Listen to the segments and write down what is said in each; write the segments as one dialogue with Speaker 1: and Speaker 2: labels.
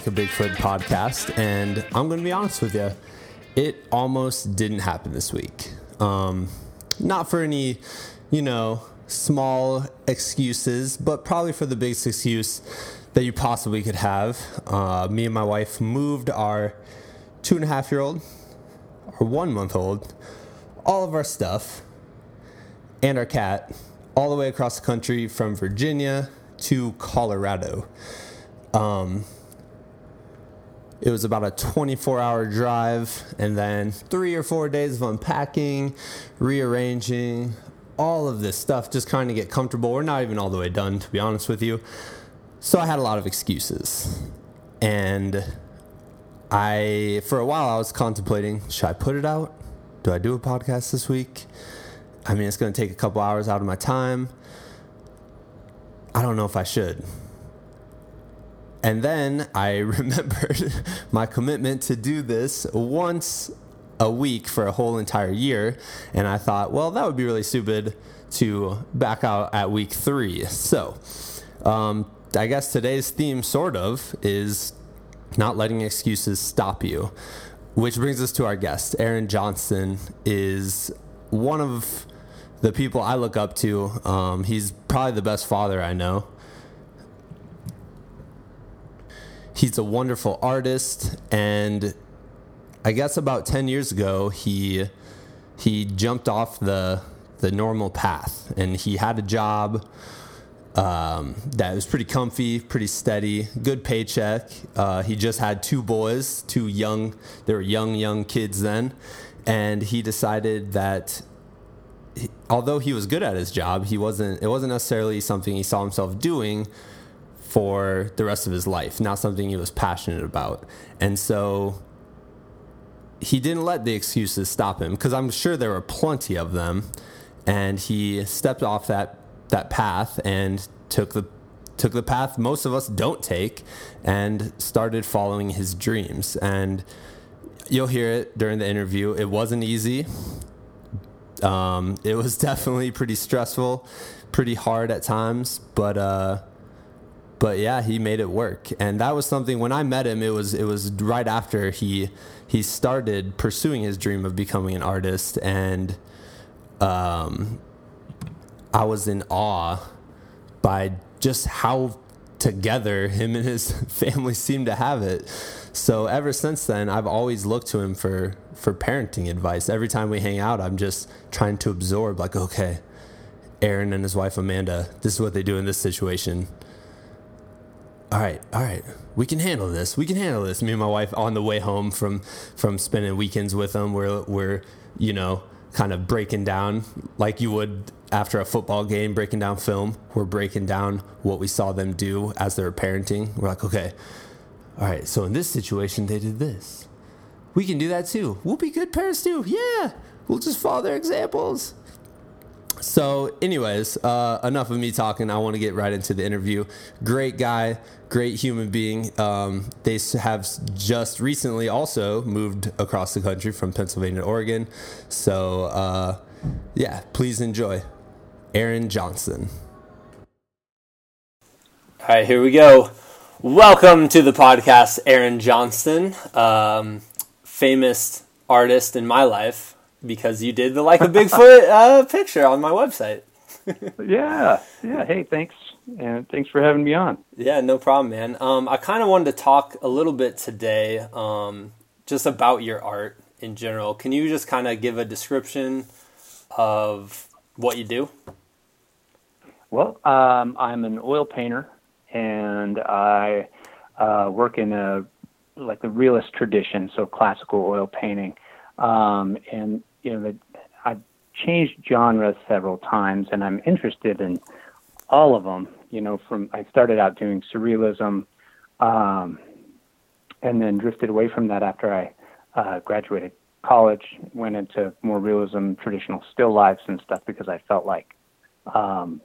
Speaker 1: Like a Bigfoot podcast. And I'm going to be honest with you, it almost didn't happen this week. Um, not for any, you know, small excuses, but probably for the biggest excuse that you possibly could have. Uh, me and my wife moved our two and a half year old, our one month old, all of our stuff, and our cat all the way across the country from Virginia to Colorado. Um, it was about a 24 hour drive, and then three or four days of unpacking, rearranging, all of this stuff, just kind of get comfortable. We're not even all the way done, to be honest with you. So I had a lot of excuses. And I, for a while, I was contemplating should I put it out? Do I do a podcast this week? I mean, it's going to take a couple hours out of my time. I don't know if I should. And then I remembered my commitment to do this once a week for a whole entire year. And I thought, well, that would be really stupid to back out at week three. So um, I guess today's theme, sort of, is not letting excuses stop you. Which brings us to our guest. Aaron Johnson is one of the people I look up to. Um, he's probably the best father I know. He's a wonderful artist, and I guess about ten years ago he he jumped off the the normal path, and he had a job um, that was pretty comfy, pretty steady, good paycheck. Uh, he just had two boys, two young, they were young, young kids then, and he decided that he, although he was good at his job, he wasn't. It wasn't necessarily something he saw himself doing for the rest of his life. Not something he was passionate about, and so he didn't let the excuses stop him because I'm sure there were plenty of them, and he stepped off that that path and took the took the path most of us don't take and started following his dreams. And you'll hear it during the interview. It wasn't easy. Um, it was definitely pretty stressful pretty hard at times. But uh, but yeah he made it work and that was something when i met him it was it was right after he he started pursuing his dream of becoming an artist and um, I was in awe by just how together him and his family seem to have it. So ever since then, I've always looked to him for for parenting advice. Every time we hang out, I'm just trying to absorb like, okay, Aaron and his wife Amanda, this is what they do in this situation. All right, all right, we can handle this. We can handle this. Me and my wife on the way home from from spending weekends with them, we're we're you know kind of breaking down like you would after a football game, breaking down film. We're breaking down what we saw them do as they were parenting. We're like, okay, all right, so in this situation, they did this. We can do that too. We'll be good parents too. Yeah, we'll just follow their examples. So, anyways, uh, enough of me talking. I want to get right into the interview. Great guy, great human being. Um, they have just recently also moved across the country from Pennsylvania to Oregon. So, uh, yeah, please enjoy Aaron Johnson. All right, here we go. Welcome to the podcast, Aaron Johnson, um, famous artist in my life because you did the like a Bigfoot uh, picture on my website.
Speaker 2: yeah, yeah. Hey, thanks, and thanks for having me on.
Speaker 1: Yeah, no problem, man. Um, I kind of wanted to talk a little bit today, um, just about your art in general. Can you just kind of give a description of what you do?
Speaker 2: Well, um, I'm an oil painter, and I uh, work in a like the realist tradition, so classical oil painting. Um, and you know, I've changed genres several times, and I'm interested in all of them. You know, from I started out doing surrealism, um, and then drifted away from that after I uh, graduated college. Went into more realism, traditional still lifes and stuff because I felt like um,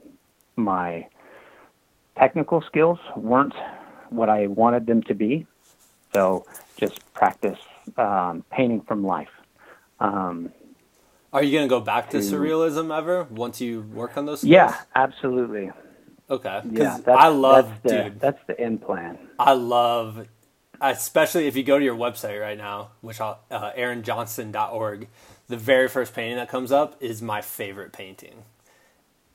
Speaker 2: my technical skills weren't what I wanted them to be. So just practice um, painting from life. Um,
Speaker 1: are you going to go back to, to surrealism ever once you work on those? Skills?
Speaker 2: Yeah, absolutely.
Speaker 3: Okay.
Speaker 2: Yeah,
Speaker 3: I love,
Speaker 2: that's the,
Speaker 3: dude.
Speaker 2: That's the end plan.
Speaker 3: I love, especially if you go to your website right now, which I'll, uh, aaronjohnson.org, the very first painting that comes up is my favorite painting.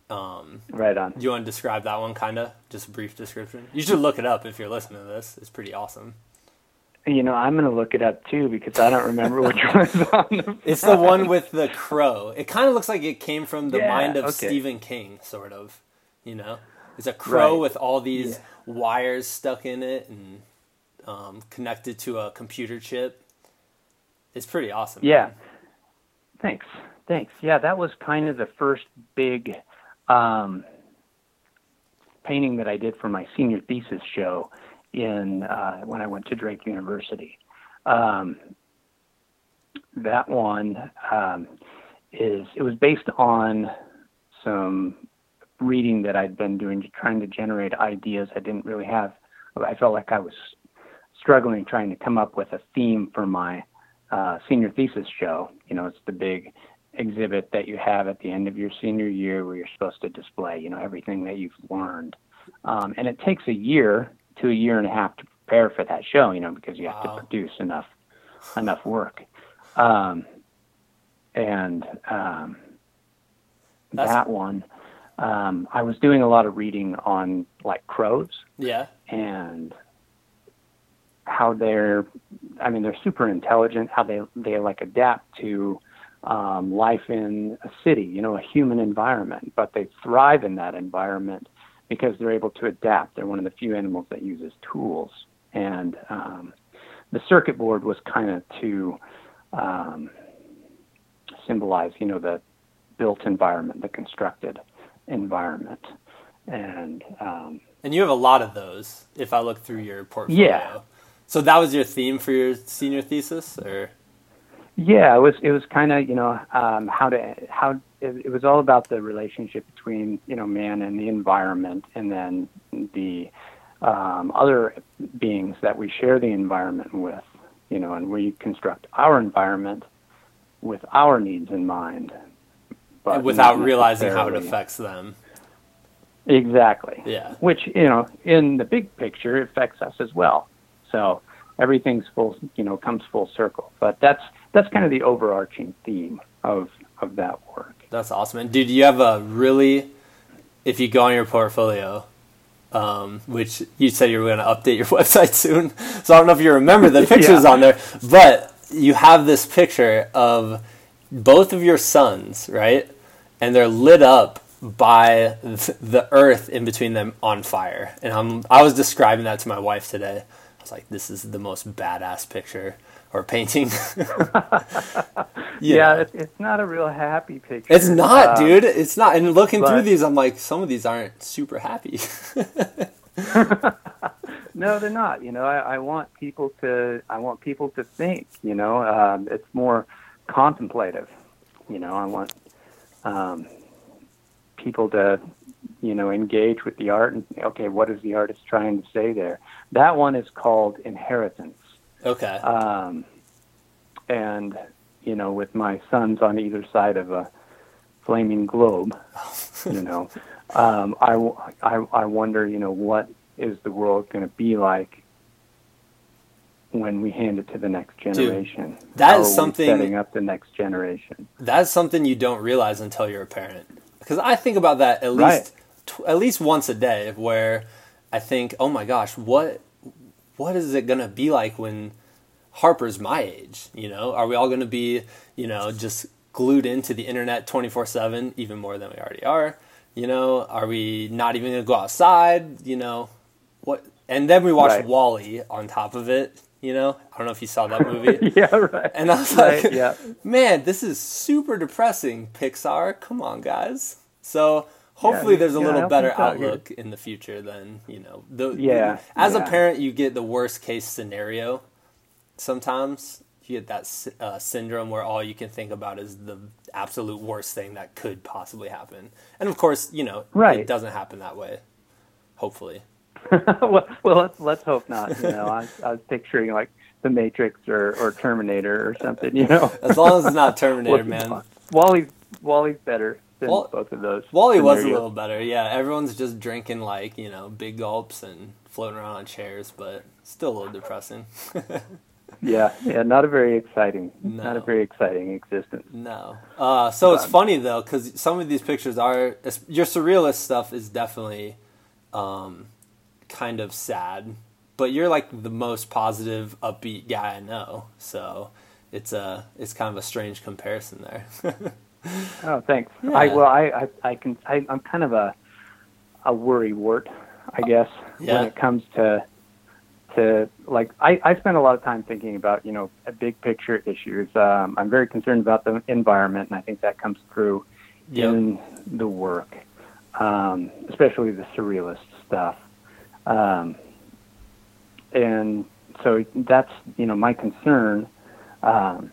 Speaker 3: Um,
Speaker 2: Right on.
Speaker 3: do you want to describe that one, kind of? Just a brief description. You should look it up if you're listening to this. It's pretty awesome.
Speaker 2: You know, I'm going to look it up too because I don't remember which one's on the.
Speaker 3: It's the one with the crow. It kind of looks like it came from the
Speaker 2: Yeah,
Speaker 3: mind of
Speaker 2: okay.
Speaker 3: Stephen King, sort of. You know, it's a crow
Speaker 2: Right.
Speaker 3: with all these
Speaker 2: Yeah.
Speaker 3: wires stuck in it and um, connected to a computer chip. It's pretty awesome.
Speaker 2: Yeah.
Speaker 3: man.
Speaker 2: Thanks. Thanks. Yeah, that was kind of the first big um, painting that I did for my senior thesis show in uh, when I went to Drake University. Um, that one um, is it was based on some reading that I'd been doing, trying to generate ideas. I didn't really have. I felt like I was struggling trying to come up with a theme for my uh, senior thesis show. You know, it's the big exhibit that you have at the end of your senior year where you're supposed to display, you know, everything that you've learned. Um, and it takes a year to a year and a half to prepare for that show, you know, because you have
Speaker 3: Wow.
Speaker 2: to produce enough enough work. Um, and um, that one, um, I was doing a lot of reading on like crows
Speaker 3: Yeah.
Speaker 2: and how they're i mean they're super intelligent how they they like adapt to um, life in a city you know a human environment but they thrive in that environment because they're able to adapt they're one of the few animals that uses tools and um, the circuit board was kind of to um, symbolize you know the built environment the constructed environment and um,
Speaker 3: And you have a lot of those if I look through your portfolio.
Speaker 2: Yeah.
Speaker 3: So that was your theme for your senior thesis or
Speaker 2: Yeah, it was it was kind of you know um, how to how it, it was all about the relationship between you know man and the environment, and then the um, other beings that we share the environment with, you know, and we construct our environment with our needs in mind, but
Speaker 3: without realizing how it affects them.
Speaker 2: Exactly.
Speaker 3: Yeah.
Speaker 2: Which you know, in the big picture, affects us as well. So everything's full, you know, comes full circle. But that's that's kind of the overarching theme of of that work.
Speaker 3: That's awesome. And dude, you have a really, if you go on your portfolio, um, which you said you were going to update your website soon. So I don't know if you remember the pictures
Speaker 2: Yeah.
Speaker 3: on there, but you have this picture of both of your sons, right? And they're lit up by the earth in between them on fire. And I'm, I was describing that to my wife today. I was like, this is the most badass picture or painting.
Speaker 2: Yeah, it's, it's not a real happy picture.
Speaker 3: It's not,
Speaker 2: Um,
Speaker 3: dude. It's not. And looking through these, I'm like, some of these aren't super happy.
Speaker 2: No, they're not. You know, I, I want people to I want people to think. You know, um, it's more contemplative. You know, I want um, people to you know engage with the art and okay, what is the artist trying to say there? That one is called Inheritance,
Speaker 3: okay.
Speaker 2: um, and you know, with my sons on either side of a flaming globe, you know, um, I, I, I wonder, you know, what is the world going to be like when we hand it to the next generation?
Speaker 3: that
Speaker 2: How
Speaker 3: is something-
Speaker 2: setting up the next generation.
Speaker 3: That's something you don't realize until you're a parent. Because I think about that at
Speaker 2: Right.
Speaker 3: least tw- at least once a day, where I think, oh my gosh, what what is it gonna be like when Harper's my age? You know, are we all gonna be, you know, just glued into the internet twenty four seven, even more than we already are? You know, are we not even gonna go outside? You know, what? And then we watched
Speaker 2: Right.
Speaker 3: WALL-E on top of it. You know, I don't know if you saw that movie.
Speaker 2: yeah, right.
Speaker 3: And I was
Speaker 2: Right,
Speaker 3: like,
Speaker 2: yeah.
Speaker 3: man, this is super depressing, Pixar. Come on, guys. So hopefully
Speaker 2: Yeah,
Speaker 3: there's a
Speaker 2: yeah,
Speaker 3: little better outlook in the future than, you know, the,
Speaker 2: Yeah,
Speaker 3: as a parent, you get the worst case scenario sometimes. You get that uh, syndrome where all you can think about is the absolute worst thing that could possibly happen. And of course, you know,
Speaker 2: Right.
Speaker 3: it doesn't happen that way. Hopefully.
Speaker 2: well, well, let's let's hope not. You know, I, I was picturing like the Matrix or, or Terminator or something. You know,
Speaker 3: As long as it's not Terminator, man.
Speaker 2: WALL-E's WALL-E's better. than both of those.
Speaker 3: WALL-E was a little better. Yeah, everyone's just drinking like you know big gulps and floating around on chairs, but still a little depressing.
Speaker 2: Yeah, yeah, not a very exciting, not a very exciting existence.
Speaker 3: no. Uh, so it's funny though because some of these pictures are your surrealist stuff is definitely um, kind of sad, but you're like the most positive, upbeat guy I know. So it's a it's kind of a strange comparison there.
Speaker 2: Oh, thanks. I
Speaker 3: Yeah.
Speaker 2: well, I, I, I can, I, I'm kind of a, a worry wart, I guess,
Speaker 3: Yeah.
Speaker 2: when it comes to, to like, I, I spend a lot of time thinking about, you know, big picture issues. Um, I'm very concerned about the environment, and I think that comes through
Speaker 3: Yep.
Speaker 2: in the work, um, especially the surrealist stuff. Um, and so that's, you know, my concern um,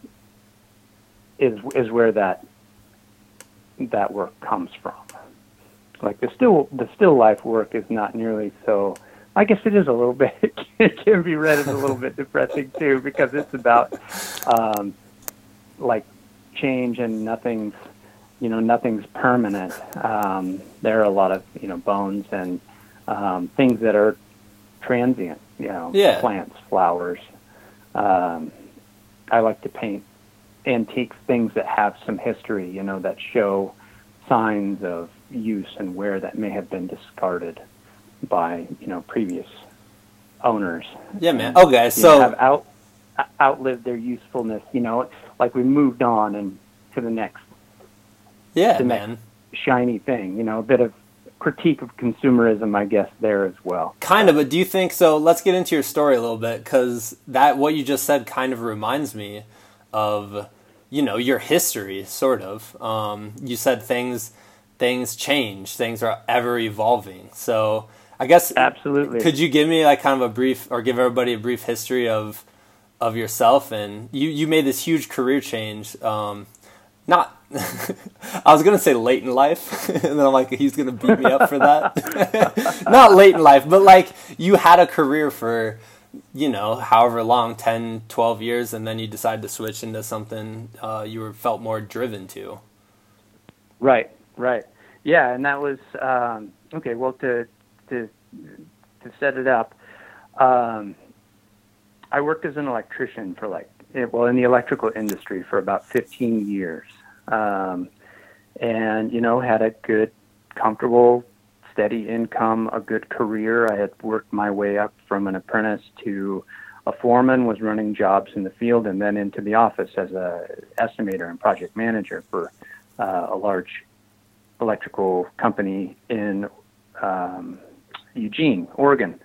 Speaker 2: is is where that that work comes from. Like the still the still life work is not nearly so. I guess it is a little bit. It can be read as a little bit depressing too because it's about um, like change and nothing's you know nothing's permanent. Um, there are a lot of you know bones and um, things that are transient. You know,
Speaker 3: Yeah.
Speaker 2: plants, flowers. Um, I like to paint antiques, things that have some history, you know, that show signs of use and wear that may have been discarded by, you know, previous owners.
Speaker 3: yeah, man. Okay,
Speaker 2: You know,
Speaker 3: so
Speaker 2: have out outlived their usefulness, you know, like we moved on and to the next
Speaker 3: yeah,
Speaker 2: the
Speaker 3: man.
Speaker 2: next shiny thing, you know, a bit of critique of consumerism, I guess, there as well.
Speaker 3: Kind of, but do you think so? Let's get into your story a little bit because that what you just said kind of reminds me of you know your history, sort of. Um, you said things things change, things are ever evolving. So I guess
Speaker 2: Absolutely.
Speaker 3: could you give me like kind of a brief or give everybody a brief history of of yourself and you you made this huge career change. Um, not I was gonna say late in life, and then I'm like, he's gonna beat me up for that. Not late in life, but like you had a career for, you know, however long, 10, 12 years, and then you decided to switch into something uh, you were felt more driven to.
Speaker 2: Right, right. Yeah, and that was um, okay. Well, to to to set it up, um, I worked as an electrician for like eh, well in the electrical industry for about 15 years, um, and you know had a good, comfortable, steady income, a good career. I had worked my way up from an apprentice to a foreman, was running jobs in the field, and then into the office as a estimator and project manager for uh, a large electrical company in um, Eugene, Oregon.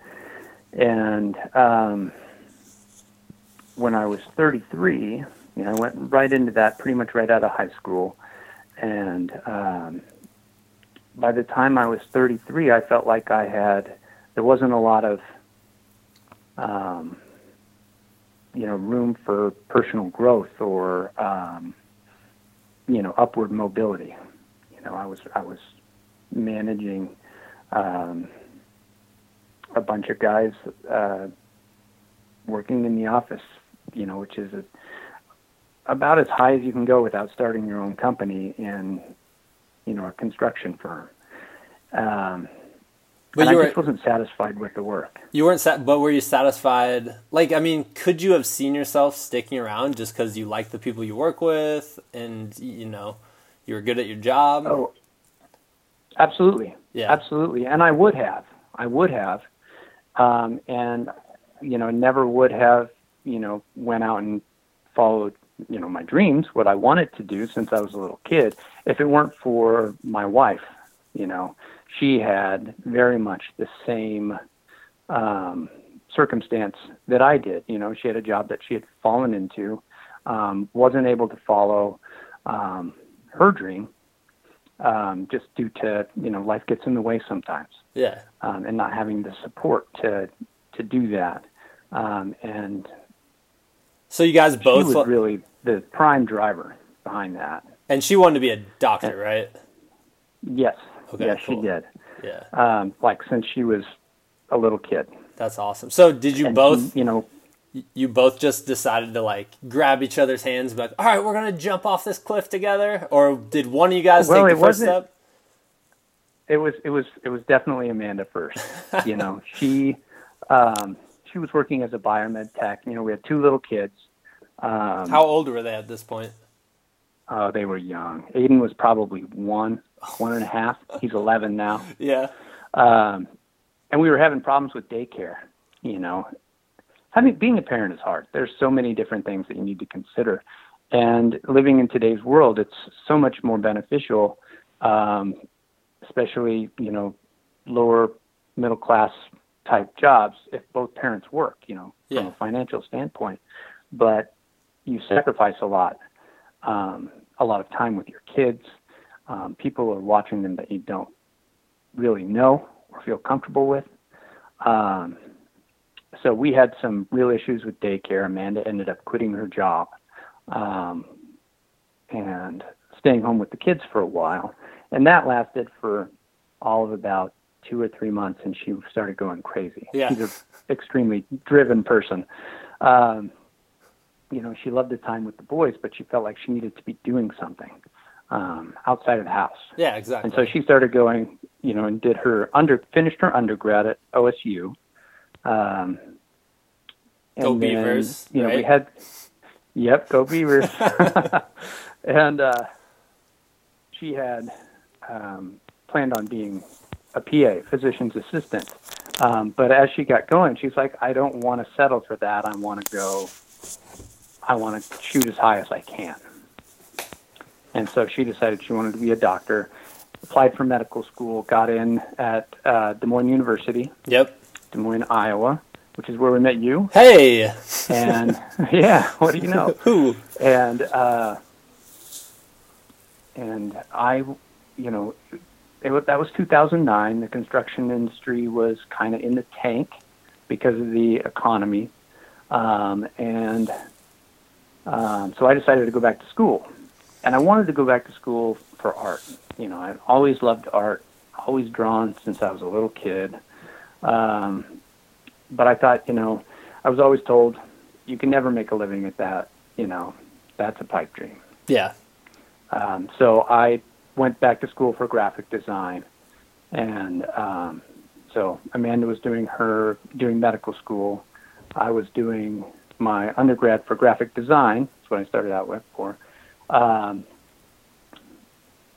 Speaker 2: And um, when I was 33, you know, I went right into that pretty much right out of high school. And um, by the time I was 33, I felt like I had, there wasn't a lot of, um, you know, room for personal growth or, um, you know, upward mobility. You know, I was I was managing um, a bunch of guys uh, working in the office. You know, which is a, about as high as you can go without starting your own company in, you know, a construction firm. Um,
Speaker 3: But you
Speaker 2: I
Speaker 3: were
Speaker 2: just wasn't satisfied with the work.
Speaker 3: you weren't sat, but were you satisfied? Like, I mean, could you have seen yourself sticking around just because you like the people you work with and you know you were good at your job?
Speaker 2: Oh, absolutely.
Speaker 3: Yeah.
Speaker 2: Absolutely. And I would have. I would have. Um, and, you know, never would have, you know, went out and followed, you know, my dreams, what I wanted to do since I was a little kid, if it weren't for my wife, you know, she had very much the same um, circumstance that I did. You know, she had a job that she had fallen into, um, wasn't able to follow um, her dream um, just due to you know life gets in the way sometimes,
Speaker 3: Yeah.
Speaker 2: um, and not having the support to to do that. Um, and
Speaker 3: So you guys both,
Speaker 2: was really the prime driver behind that.
Speaker 3: and she wanted to be a doctor, right?
Speaker 2: Yes,
Speaker 3: Okay,
Speaker 2: yes,
Speaker 3: cool.
Speaker 2: she did.
Speaker 3: Yeah,
Speaker 2: Um, like since she was a little kid.
Speaker 3: that's awesome. So did you
Speaker 2: And
Speaker 3: both?
Speaker 2: she, you know,
Speaker 3: you both just decided to like grab each other's hands and be like, all right, we're gonna jump off this cliff together, or did one of you guys
Speaker 2: Well,
Speaker 3: take the first step?
Speaker 2: It was it was it was definitely Amanda first. you know, she um, she was working as a biomed tech. You know, we had two little kids. Um,
Speaker 3: How old were they at this point?
Speaker 2: Oh, they were young. Aiden was probably one, one and a half. He's eleven now.
Speaker 3: Yeah,
Speaker 2: Um, and we were having problems with daycare. You know, having being a parent is hard. There's so many different things that you need to consider, and living in today's world, it's so much more beneficial, um, especially you know, lower middle class type jobs if both parents work. You know, from a financial standpoint, but you sacrifice a lot, um, a lot of time with your kids. Um, people are watching them that you don't really know or feel comfortable with. Um, so we had some real issues with daycare. Amanda ended up quitting her job um, and staying home with the kids for a while. And that lasted for all of about two or three months, and she started going crazy.
Speaker 3: Yeah.
Speaker 2: She's an extremely driven person. Um, you know, she loved the time with the boys, but she felt like she needed to be doing something um, outside of the house.
Speaker 3: yeah, exactly.
Speaker 2: And so she started going, you know, and did her under finished her undergrad at OSU. Um,
Speaker 3: Go
Speaker 2: then,
Speaker 3: Beavers,
Speaker 2: You know, we
Speaker 3: right?
Speaker 2: had, yep, go Beavers. and uh, she had um, planned on being a PA, physician's assistant. Um, but as she got going, she's like, I don't want to settle for that. I want to go. I want to shoot as high as I can. And so she decided she wanted to be a doctor. Applied for medical school. Got in at uh, Des Moines University,
Speaker 3: yep.
Speaker 2: Des Moines, Iowa, which is where we met you.
Speaker 3: Hey,
Speaker 2: And yeah, what do you know?
Speaker 3: who?
Speaker 2: and uh, and I, you know, it that was 2009. The construction industry was kind of in the tank because of the economy, um, and um, so I decided to go back to school. And I wanted to go back to school for art. You know, I've always loved art, always drawn since I was a little kid. Um, but I thought, you know, I was always told you can never make a living at that. You know, that's a pipe dream.
Speaker 3: Yeah,
Speaker 2: Um, so I went back to school for graphic design, and um, so Amanda was doing her doing medical school. I was doing my undergrad for graphic design. That's what I started out with for. Um,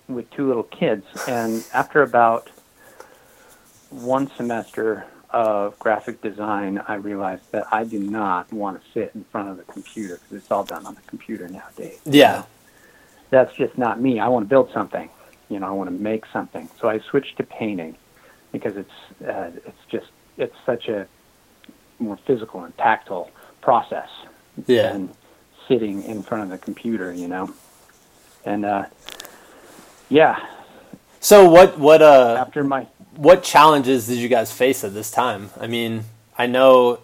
Speaker 2: with two little kids, and after about one semester of graphic design, I realized that I do not want to sit in front of the computer because it's all done on the computer nowadays
Speaker 3: yeah,
Speaker 2: that's just not me. I want to build something. You know, I want to make something. So I switched to painting because it's uh, it's just it's such a more physical and tactile process
Speaker 3: yeah.
Speaker 2: than sitting in front of the computer. You know, and uh, yeah,
Speaker 3: So what? What? Uh,
Speaker 2: after my
Speaker 3: what challenges did you guys face at this time? I mean, I know,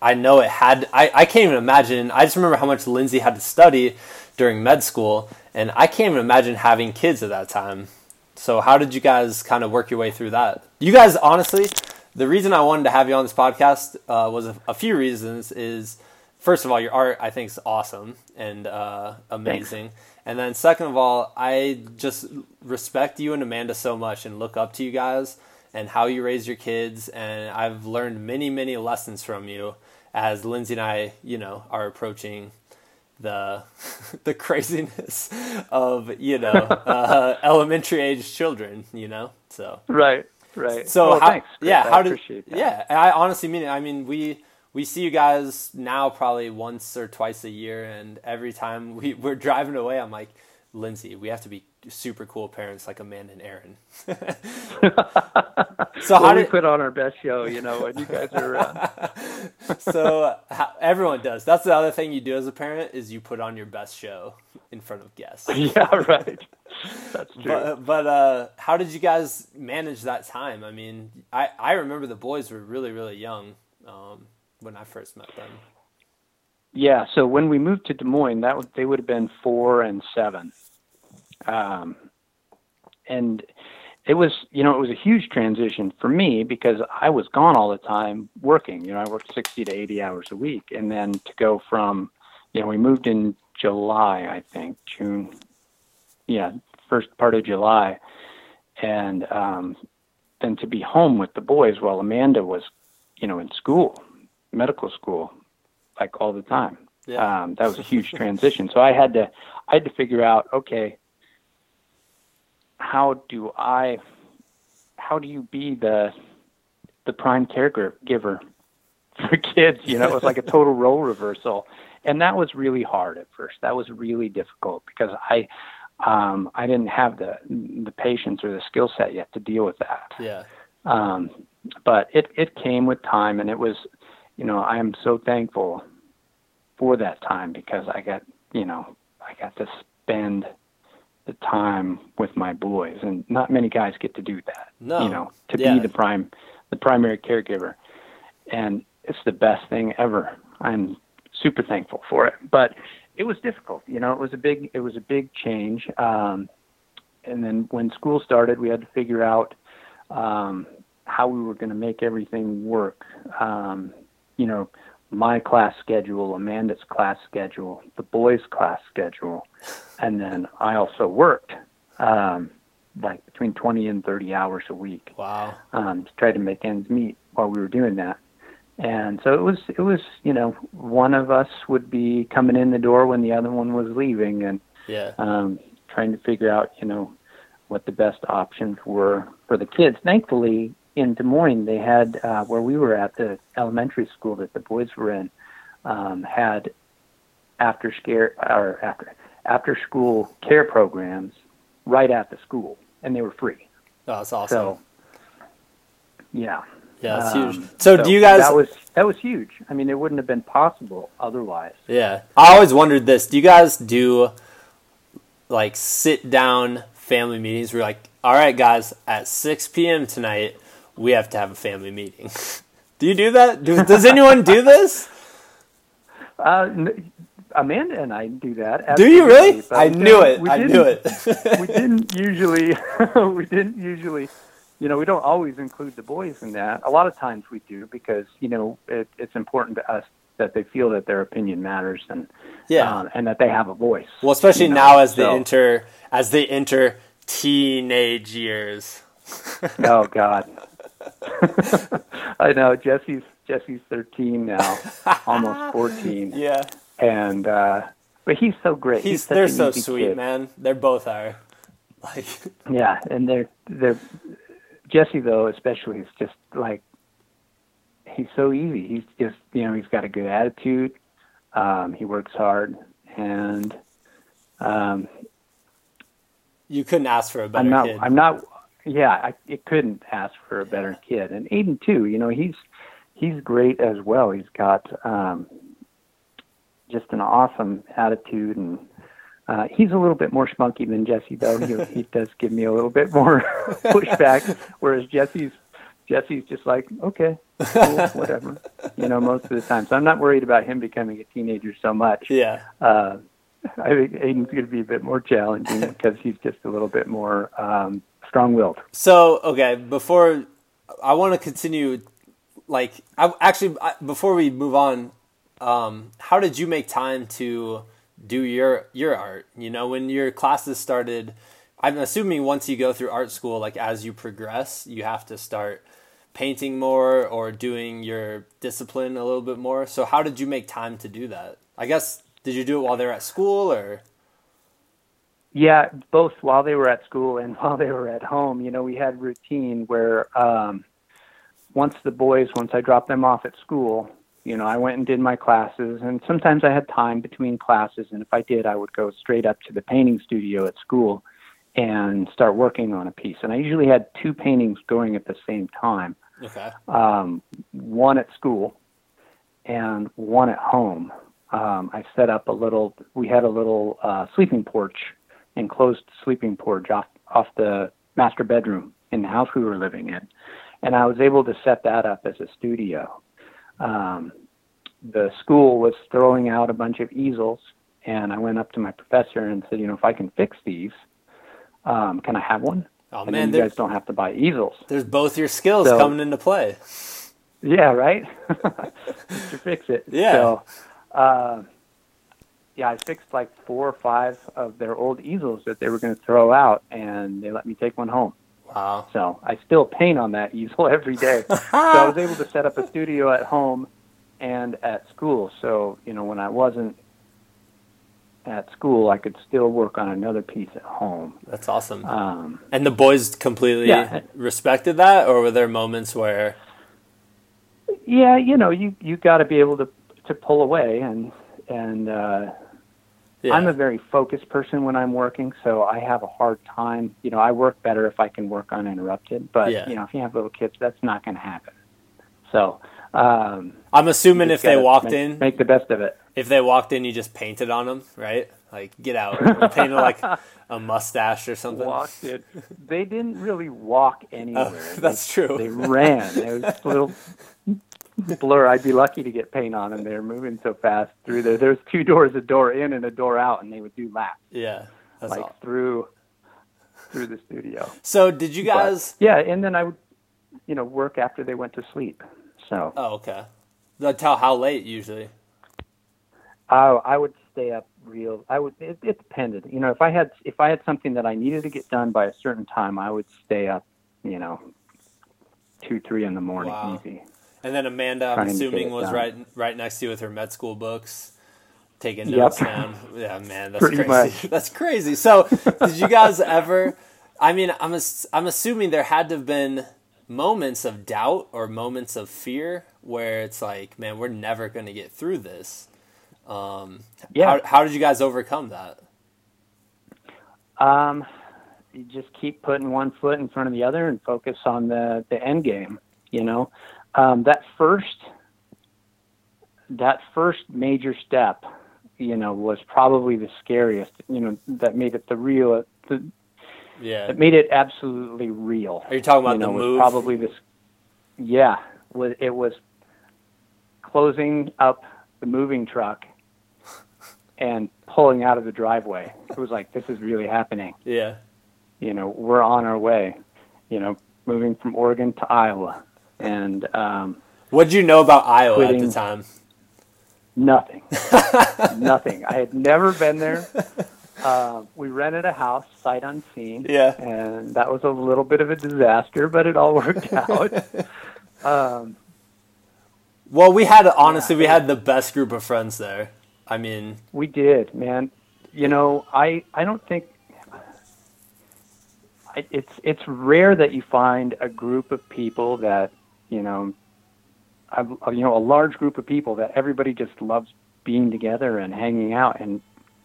Speaker 3: I know it had. I, I can't even imagine. I just remember how much Lindsay had to study during med school, and I can't even imagine having kids at that time. So how did you guys kind of work your way through that? You guys, honestly, the reason I wanted to have you on this podcast uh, was a, a few reasons. Is first of all, your art I think is awesome and uh, amazing. And then second of all, I just respect you and Amanda so much and look up to you guys and how you raise your kids. And I've learned many, many lessons from you as Lindsay and I, you know, are approaching the the craziness of you know uh, elementary age children. You know, so
Speaker 2: right, right.
Speaker 3: so
Speaker 2: Well,
Speaker 3: how, yeah,
Speaker 2: I
Speaker 3: how did
Speaker 2: appreciate that.
Speaker 3: yeah? I honestly mean it. I mean we we see you guys now probably once or twice a year, and every time we we're driving away, I'm like, Lindsay, we have to be super cool parents like Amanda and Aaron. so
Speaker 2: Well,
Speaker 3: how
Speaker 2: we
Speaker 3: did
Speaker 2: put on our best show, you know, when you guys are around.
Speaker 3: so how, everyone does. That's the other thing you do as a parent is you put on your best show in front of guests.
Speaker 2: yeah, right. That's true.
Speaker 3: But, but uh, how did you guys manage that time? I mean, I, I remember the boys were really, really young um, when I first met them.
Speaker 2: Yeah, so when we moved to Des Moines, that would, they would have been four and seven, um, and it was, you know, it was a huge transition for me because I was gone all the time working. You know, I worked 60 to 80 hours a week. And then to go from, you know, we moved in July, I think, June, yeah, first part of July. And um, then to be home with the boys while Amanda was, you know, in school, medical school, like all the time.
Speaker 3: Yeah.
Speaker 2: Um, that was a huge transition. So I had to, I had to figure out, okay, how do I, how do you be the, the prime caregiver for kids? You know, it was like a total role reversal, and that was really hard at first. That was really difficult because I, um, I didn't have the the patience or the skill set yet to deal with that.
Speaker 3: Yeah.
Speaker 2: Um, but it it came with time, and it was, you know, I am so thankful for that time because I got, you know, I got to spend the time with my boys, and not many guys get to do that.
Speaker 3: No.
Speaker 2: You know, to
Speaker 3: Yeah.
Speaker 2: be the prime, the primary caregiver, and it's the best thing ever. I'm super thankful for it, but it was difficult. You know, it was a big, it was a big change. Um, and then when school started, we had to figure out um, how we were going to make everything work. Um, you know, my class schedule, Amanda's class schedule, the boys' class schedule, and then I also worked um, like between 20 and 30 hours a week
Speaker 3: Wow.
Speaker 2: um, to try to make ends meet while we were doing that. And so it was, it was, you know, one of us would be coming in the door when the other one was leaving, and
Speaker 3: Yeah.
Speaker 2: um, trying to figure out, you know, what the best options were for the kids. Thankfully, in Des Moines, they had uh, where we were at the elementary school that the boys were in um, had after scare or after after school care programs right at the school, and they were free.
Speaker 3: Oh, that's awesome.
Speaker 2: So, yeah.
Speaker 3: yeah, that's
Speaker 2: Um,
Speaker 3: huge. So, do you guys?
Speaker 2: That was that was huge. I mean, it wouldn't have been possible otherwise.
Speaker 3: Yeah. I always wondered this. Do you guys do like sit down family meetings where you're like, all right, guys, at 6 p.m. tonight, we have to have a family meeting? do you do that? Do, does anyone do this?
Speaker 2: Uh, n- Amanda and I do that.
Speaker 3: Do you really?
Speaker 2: but
Speaker 3: I knew it. I knew it.
Speaker 2: we didn't usually. we didn't usually. You know, we don't always include the boys in that. A lot of times we do because you know it, it's important to us that they feel that their opinion matters and
Speaker 3: Yeah.
Speaker 2: um, and that they have a voice.
Speaker 3: well, especially
Speaker 2: you know,
Speaker 3: now as they enter as they enter teenage years.
Speaker 2: Oh God. I know Jesse's Jesse's 13 now, almost 14,
Speaker 3: Yeah.
Speaker 2: and uh, but he's so great.
Speaker 3: He's,
Speaker 2: such
Speaker 3: they're so sweet,
Speaker 2: kid.
Speaker 3: man. They're both are. Like
Speaker 2: Yeah, and they're they're Jesse though especially is just like he's so easy. He's just you know he's got a good attitude. Um, he works hard, and um,
Speaker 3: you couldn't ask for a better
Speaker 2: I'm not
Speaker 3: kid.
Speaker 2: I'm not yeah I it couldn't ask for a better kid. And Aiden too. You know he's he's great as well. He's got um, just an awesome attitude and. Uh, he's a little bit more spunky than Jesse, though. He, he does give me a little bit more pushback, whereas Jesse's Jesse's just like, okay, cool, whatever, you know, most of the time. So I'm not worried about him becoming a teenager so much.
Speaker 3: yeah.
Speaker 2: Uh, I think Aiden's going to be a bit more challenging because he's just a little bit more um, strong-willed.
Speaker 3: So okay, before I want to continue, like I actually I, before we move on, um, how did you make time to do your your art? You know, when your classes started, I'm assuming once you go through art school, like as you progress, you have to start painting more or doing your discipline a little bit more. So how did you make time to do that? I guess did you do it while they're at school or?
Speaker 2: Yeah, both while they were at school and while they were at home. You know, we had routine where um, once the boys, once I dropped them off at school, you know, I went and did my classes, and sometimes I had time between classes, and if I did, I would go straight up to the painting studio at school and start working on a piece. And I usually had two paintings going at the same time,
Speaker 3: Okay.
Speaker 2: um, one at school and one at home. Um, I set up a little. We had a little uh, sleeping porch, enclosed sleeping porch off off the master bedroom in the house we were living in, and I was able to set that up as a studio. Um, the school was throwing out a bunch of easels, and I went up to my professor and said, you know, if I can fix these, um, can I have one?
Speaker 3: Oh
Speaker 2: and
Speaker 3: man,
Speaker 2: then you guys don't have to buy easels.
Speaker 3: there's both your skills
Speaker 2: So-
Speaker 3: coming into play.
Speaker 2: Yeah, right. to fix it.
Speaker 3: Yeah.
Speaker 2: So, uh, yeah, I fixed like four or five of their old easels that they were going to throw out, and they let me take one home.
Speaker 3: Wow.
Speaker 2: So I still paint on that easel every day. so I was able to set up a studio at home and at school. So you know, when I wasn't at school, I could still work on another piece at home.
Speaker 3: That's awesome.
Speaker 2: Um,
Speaker 3: and the boys completely
Speaker 2: Yeah.
Speaker 3: respected that, or were there moments where?
Speaker 2: yeah, you know, you you got to be able to to pull away and and uh,
Speaker 3: Yeah.
Speaker 2: I'm a very focused person when I'm working, so I have a hard time. You know, I work better if I can work uninterrupted. But
Speaker 3: Yeah.
Speaker 2: you know, if you have little kids, that's not going to happen. So um,
Speaker 3: I'm assuming if they walked
Speaker 2: make,
Speaker 3: in,
Speaker 2: make the best of it.
Speaker 3: if they walked in, you just painted on them, right? Like get out, You painted like a mustache or something.
Speaker 2: Walked it. They didn't really walk anywhere.
Speaker 3: Oh, that's true.
Speaker 2: They ran. It was little blur. I'd be lucky to get paint on them. They're moving so fast through there. There's two doors, a door in and a door out, and they would do laps
Speaker 3: Yeah, that's
Speaker 2: like through through the studio.
Speaker 3: So did you
Speaker 2: But,
Speaker 3: guys?
Speaker 2: yeah, and then I would, you know, work after they went to sleep. So
Speaker 3: Oh, okay. Until how late usually?
Speaker 2: I, I would stay up real. I would. It, it depended. You know, if I had if I had something that I needed to get done by a certain time, I would stay up. You know, two, three in the morning,
Speaker 3: Wow.
Speaker 2: easy.
Speaker 3: And then Amanda, I'm
Speaker 2: Trying to get
Speaker 3: assuming, was
Speaker 2: done.
Speaker 3: right right next to you with her med school books, taking
Speaker 2: Yep.
Speaker 3: notes down. Yeah, man, that's
Speaker 2: Pretty
Speaker 3: crazy.
Speaker 2: much.
Speaker 3: That's crazy. So, did you guys ever? I mean, I'm I'm assuming there had to have been moments of doubt or moments of fear where it's like, man, we're never going to get through this. Um,
Speaker 2: Yeah.
Speaker 3: How, how did you guys overcome that?
Speaker 2: Um, you just keep putting one foot in front of the other and focus on the the end game. You know, um, that first that first major step, you know, was probably the scariest. You know, that made it the real. The,
Speaker 3: Yeah.
Speaker 2: it made it absolutely real.
Speaker 3: Are you talking about
Speaker 2: you know,
Speaker 3: the move?
Speaker 2: Probably this. Yeah, was it was closing up the moving truck and pulling out of the driveway. It was like this is really happening.
Speaker 3: Yeah.
Speaker 2: You know, we're on our way. You know, moving from Oregon to Iowa, and um,
Speaker 3: What did you know about Iowa at the time?
Speaker 2: nothing, nothing. I had never been there. Uh, we rented a house sight unseen.
Speaker 3: Yeah.
Speaker 2: and that was a little bit of a disaster, but it all worked out. um,
Speaker 3: Well, we had honestly,
Speaker 2: Yeah.
Speaker 3: we had the best group of friends there. I mean,
Speaker 2: we did, man. You know, I I don't think I, it's it's rare that you find a group of people that you know, a, you know, a large group of people that everybody just loves being together and hanging out and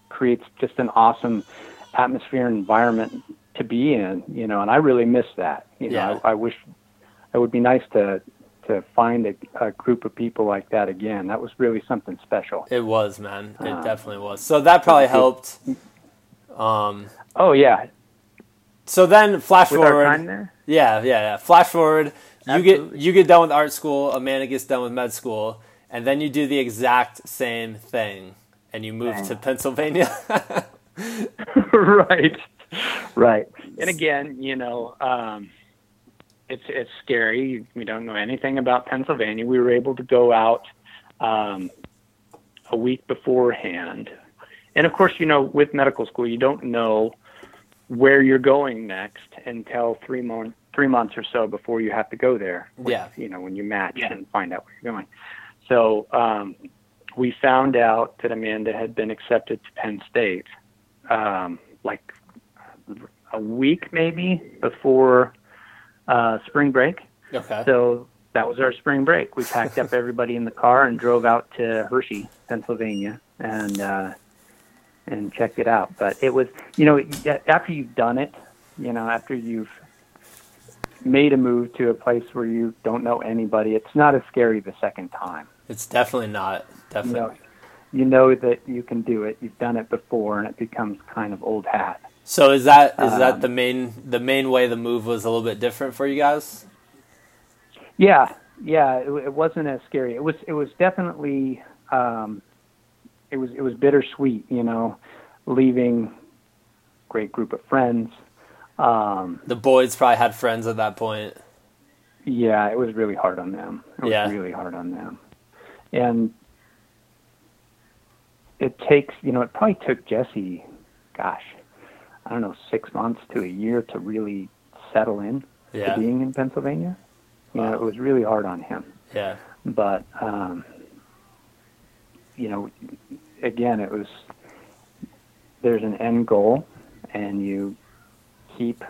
Speaker 2: creates just an awesome atmosphere and environment to be in. You know, and I really miss that. You know, I, I wish it would be nice to to find a, a group of people like that again. That was really something special.
Speaker 3: it was, man. It
Speaker 2: Uh,
Speaker 3: definitely was. So that probably helped. Um,
Speaker 2: Oh yeah,
Speaker 3: so then flash
Speaker 2: with
Speaker 3: forward. Yeah, yeah, yeah. Flash forward. You get you get done with art school. Amanda gets done with med school, and then you do the exact same thing, and you move to Pennsylvania.
Speaker 2: right, right. And again, you know, um, it's it's scary. We don't know anything about Pennsylvania. We were able to go out um, a week beforehand, and of course, you know, with medical school, you don't know where you're going next until three months three months or so before you have to go there.
Speaker 3: Yeah.
Speaker 2: You know, when you match and find out where you're going. So um, we found out that Amanda had been accepted to Penn State um, like a week maybe before uh, spring break.
Speaker 3: okay.
Speaker 2: So that was our spring break. We packed up everybody in the car and drove out to Hershey, Pennsylvania, and uh, and checked it out. But it was, you know, after you've done it, you know, after you've made a move to a place where you don't know anybody, it's not as scary the second time.
Speaker 3: It's definitely not.
Speaker 2: You
Speaker 3: Definitely.
Speaker 2: know, you know that you can do it. You've done it before, and it becomes kind of old hat.
Speaker 3: So is that is that
Speaker 2: Um,
Speaker 3: the main the main way the move was a little bit different for you guys?
Speaker 2: Yeah, yeah, it, it wasn't as scary. It was it was definitely um, it was it was bittersweet, you know, leaving great group of friends, Um,
Speaker 3: The boys probably had friends at that point.
Speaker 2: yeah, it was really hard on them. It was
Speaker 3: Yeah.
Speaker 2: really hard on them. And it takes, you know, it probably took Jesse, gosh, I don't know, six months to a year to really settle in
Speaker 3: Yeah.
Speaker 2: to being in Pennsylvania. You know, it was really hard on him.
Speaker 3: Yeah.
Speaker 2: but um, you know, again, it was there's an end goal, and you keep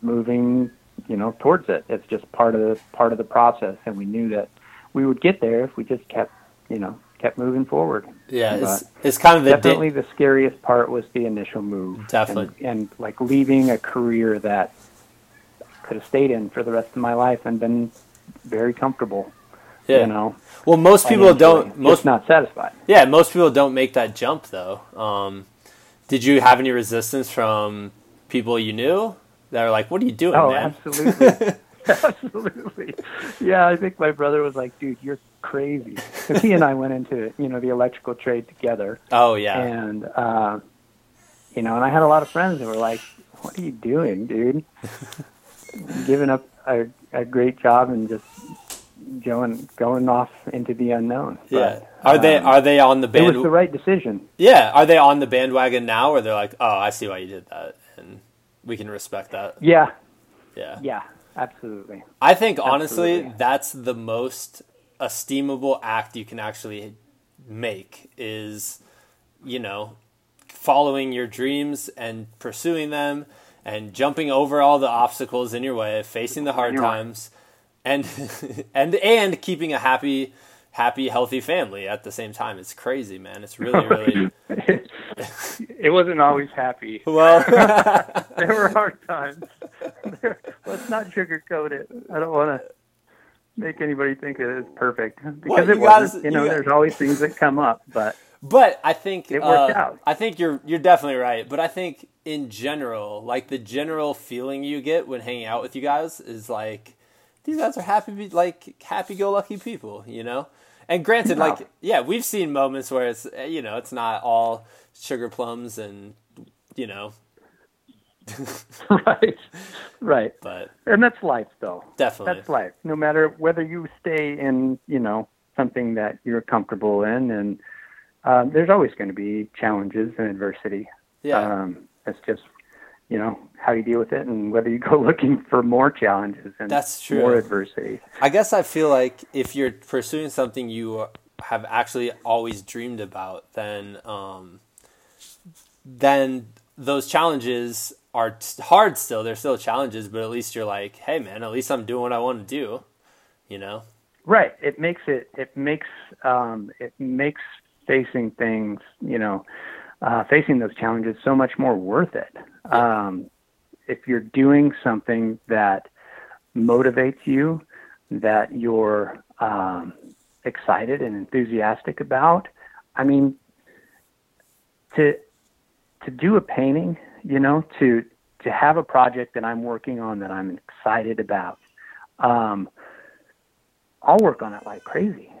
Speaker 2: moving, you know, towards it. It's just part of the part of the process, and we knew that we would get there if we just kept, you know, kept moving forward.
Speaker 3: Yeah. It's, it's kind of the
Speaker 2: definitely the scariest part was the initial move.
Speaker 3: Definitely.
Speaker 2: and, and like leaving a career that I could have stayed in for the rest of my life and been very comfortable.
Speaker 3: yeah.
Speaker 2: You know,
Speaker 3: Well, most people don't. Most
Speaker 2: not satisfied.
Speaker 3: Yeah, most people don't make that jump though. Um, did you have any resistance from people you knew that are like, "What are you doing,
Speaker 2: Oh,
Speaker 3: man?"
Speaker 2: absolutely, absolutely. Yeah, I think my brother was like, "Dude, you're crazy." 'Cause he and I went into you know the electrical trade together,
Speaker 3: Oh yeah,
Speaker 2: and uh, you know, and I had a lot of friends that were like, "What are you doing, dude? Giving up a, a great job and just going going off into the unknown."
Speaker 3: yeah.
Speaker 2: But,
Speaker 3: Are they
Speaker 2: um,
Speaker 3: are they on the
Speaker 2: It was the right decision.
Speaker 3: yeah, are they on the bandwagon now, or they're like, "Oh, I see why you did that," we can respect that.
Speaker 2: Yeah,
Speaker 3: Yeah,
Speaker 2: yeah, absolutely.
Speaker 3: I think honestly,
Speaker 2: Absolutely.
Speaker 3: that's the most esteemable act you can actually make is, you know, following your dreams and pursuing them and jumping over all the obstacles in your way, facing the hard times and and and keeping a happy happy healthy family at the same time. It's crazy, man. It's really really
Speaker 2: it wasn't always happy.
Speaker 3: well
Speaker 2: there were hard times. There- Let's not sugarcoat it. I don't want to make anybody think it is perfect because
Speaker 3: Well,
Speaker 2: it wasn't. You know,
Speaker 3: you-
Speaker 2: there's always things that come up, but
Speaker 3: But I think
Speaker 2: It worked
Speaker 3: uh,
Speaker 2: out.
Speaker 3: I think you're you're definitely right. But I think in general, like the general feeling you get when hanging out with you guys is like these guys are happy, like happy-go-lucky people, you know. And granted,
Speaker 2: No.
Speaker 3: like yeah, we've seen moments where it's uh, you know it's not all sugar plums and you know,
Speaker 2: right, right.
Speaker 3: but
Speaker 2: And that's life, though.
Speaker 3: definitely
Speaker 2: That's life. No matter whether you stay in, you know, something that you're comfortable in, and um, there's always going to be challenges and adversity.
Speaker 3: yeah.
Speaker 2: Um, it's just, you know, how you deal with it, and whether you go looking for more challenges and
Speaker 3: That's true.
Speaker 2: more adversity.
Speaker 3: I guess I feel like if you're pursuing something you have actually always dreamed about, then um, then those challenges are hard still. They're still challenges, but at least you're like, hey man, at least I'm doing what I want to do. You know?
Speaker 2: Right. It makes it. It makes. Um, it makes facing things. You know, uh, facing those challenges so much more worth it. Um, if you're doing something that motivates you, that you're um, excited and enthusiastic about. I mean, to to do a painting, you know, to to have a project that I'm working on that I'm excited about. Um, I'll work on it like crazy.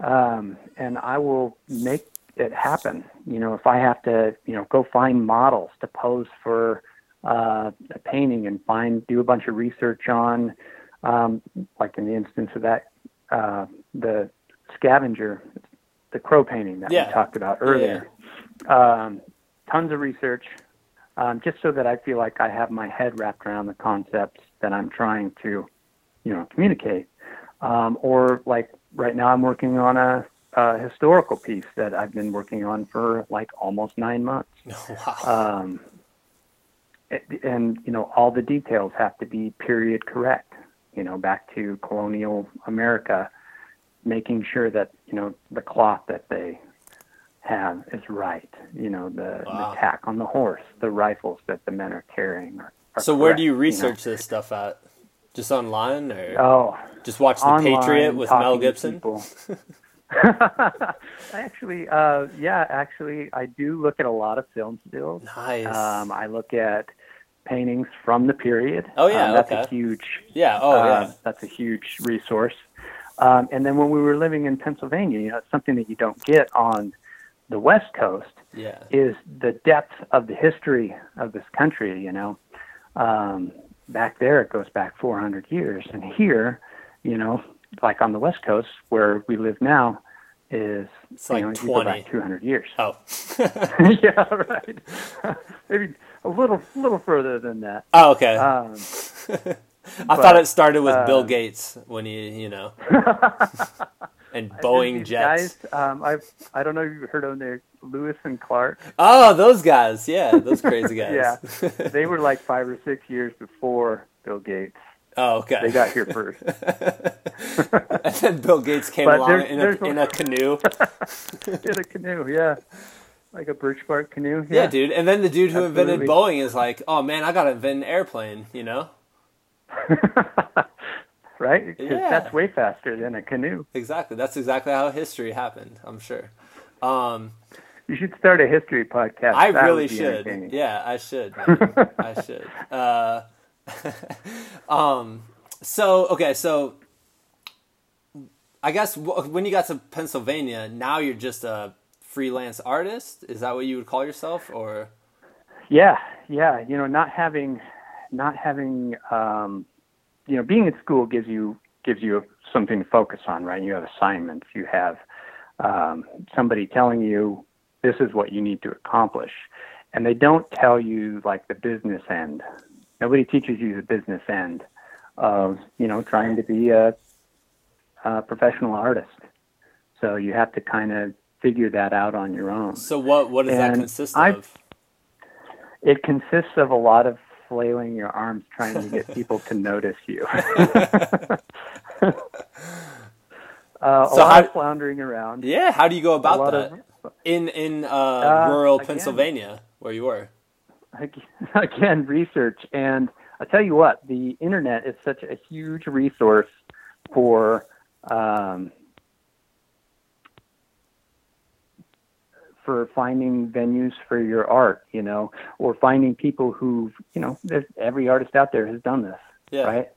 Speaker 2: Um, and I will make it happen. You know, if I have to, you know, go find models to pose for uh, a painting and find, do a bunch of research on, um, like in the instance of that, uh, the scavenger, the crow painting that
Speaker 3: Yeah.
Speaker 2: we talked about earlier. Um, tons of research, um, just so that I feel like I have my head wrapped around the concepts that I'm trying to, you know, communicate. Um, or like right now, I'm working on a, a historical piece that I've been working on for like almost nine months.
Speaker 3: wow.
Speaker 2: Um, and you know, all the details have to be period correct. You know, back to colonial America, making sure that you know the cloth that they have is right. You know, the,
Speaker 3: Wow.
Speaker 2: the tack on the horse, the rifles that the men are carrying. Are, are
Speaker 3: so where do
Speaker 2: correct,
Speaker 3: you
Speaker 2: know.
Speaker 3: research this stuff at? Just online or
Speaker 2: Oh,
Speaker 3: just watch The
Speaker 2: online,
Speaker 3: Patriot with Mel Gibson?
Speaker 2: actually, uh, yeah, actually, I do look at a lot of film stills.
Speaker 3: Nice.
Speaker 2: Um, I look at paintings from the period.
Speaker 3: Oh, yeah,
Speaker 2: um, that's
Speaker 3: okay.
Speaker 2: a huge.
Speaker 3: yeah. Oh
Speaker 2: uh,
Speaker 3: yeah.
Speaker 2: that's a huge resource. Um, and then when we were living in Pennsylvania, you know, it's something that you don't get on the West Coast
Speaker 3: Yeah.
Speaker 2: is the depth of the history of this country. You know, um, back there it goes back 400 years, and here, you know, like on the West Coast where we live now, is
Speaker 3: It's like
Speaker 2: know, you go
Speaker 3: 20.
Speaker 2: back 200 years.
Speaker 3: Oh.
Speaker 2: yeah, right. Maybe a little, little further than that.
Speaker 3: Oh, okay.
Speaker 2: Um,
Speaker 3: I thought it started with Bill
Speaker 2: uh,
Speaker 3: Gates when he, you know, and Boeing jets.
Speaker 2: Guys, um, I've, I don't know if you've heard of them. They're Lewis and Clark.
Speaker 3: Oh, those guys. Yeah, those crazy guys.
Speaker 2: Yeah, they were like five or six years before Bill Gates.
Speaker 3: oh, okay.
Speaker 2: They got here first.
Speaker 3: and then Bill Gates came
Speaker 2: But
Speaker 3: along
Speaker 2: there's-
Speaker 3: in,
Speaker 2: there's
Speaker 3: a, in a canoe.
Speaker 2: in a canoe, yeah, like a birch bark canoe.
Speaker 3: Yeah.
Speaker 2: Yeah,
Speaker 3: dude. And then the dude who invented Boeing is like, oh man, I gotta invent an airplane. You know?
Speaker 2: Right? 'Cause
Speaker 3: Yeah.
Speaker 2: that's way faster than a canoe.
Speaker 3: Exactly. That's exactly how history happened. I'm sure. Um,
Speaker 2: You should start a history podcast.
Speaker 3: I
Speaker 2: That
Speaker 3: really should. Yeah, I should. I should. Uh, um, so okay, so I guess when you got to Pennsylvania, now you're just a freelance artist. Is that what you would call yourself, or
Speaker 2: Yeah, yeah. You know, not having, not having, um, you know, being at school gives you gives you something to focus on, right? You have assignments. You have um, somebody telling you this is what you need to accomplish, and they don't tell you like the business end. Nobody teaches you the business end of you know trying to be a, a professional artist. So you have to kind of figure that out on your own.
Speaker 3: so? What what does that
Speaker 2: And
Speaker 3: consist
Speaker 2: I-
Speaker 3: of?
Speaker 2: It consists of a lot of flailing your arms trying to get people to notice you. uh, a
Speaker 3: So
Speaker 2: lot
Speaker 3: how-
Speaker 2: of floundering around.
Speaker 3: Yeah, how do you go about that
Speaker 2: of
Speaker 3: in in uh, rural
Speaker 2: again-
Speaker 3: Pennsylvania where you were?
Speaker 2: again research and I tell you what, the internet is such a huge resource for um, for finding venues for your art, you know, or finding people who, you know, there's every artist out there has done this,
Speaker 3: Yeah.
Speaker 2: right?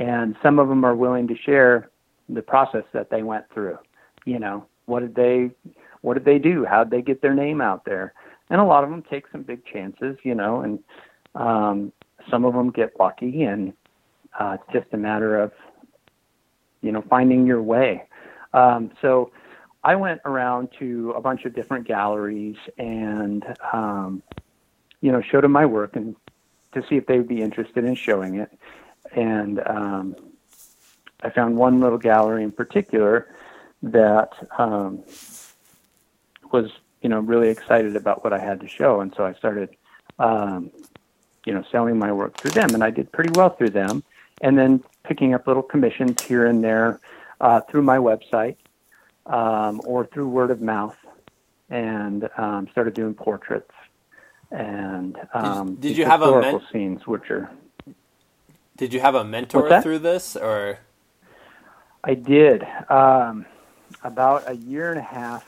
Speaker 2: And some of them are willing to share the process that they went through. You know, what did they what did they do? How did they get their name out there? And a lot of them take some big chances, you know, and um, some of them get lucky, and uh, it's just a matter of, you know, finding your way. Um, so I went around to a bunch of different galleries and, um, you know, showed them my work and to see if they would be interested in showing it. And um, I found one little gallery in particular that um, was, you know, really excited about what I had to show, and so I started, um, you know, selling my work through them, and I did pretty well through them, and then picking up little commissions here and there uh, through my website um, or through word of mouth, and um, started doing portraits and um,
Speaker 3: did
Speaker 2: these
Speaker 3: you have a men-
Speaker 2: scenes, which are
Speaker 3: Did you have a mentor through this, or
Speaker 2: I did. Um, about a year and a half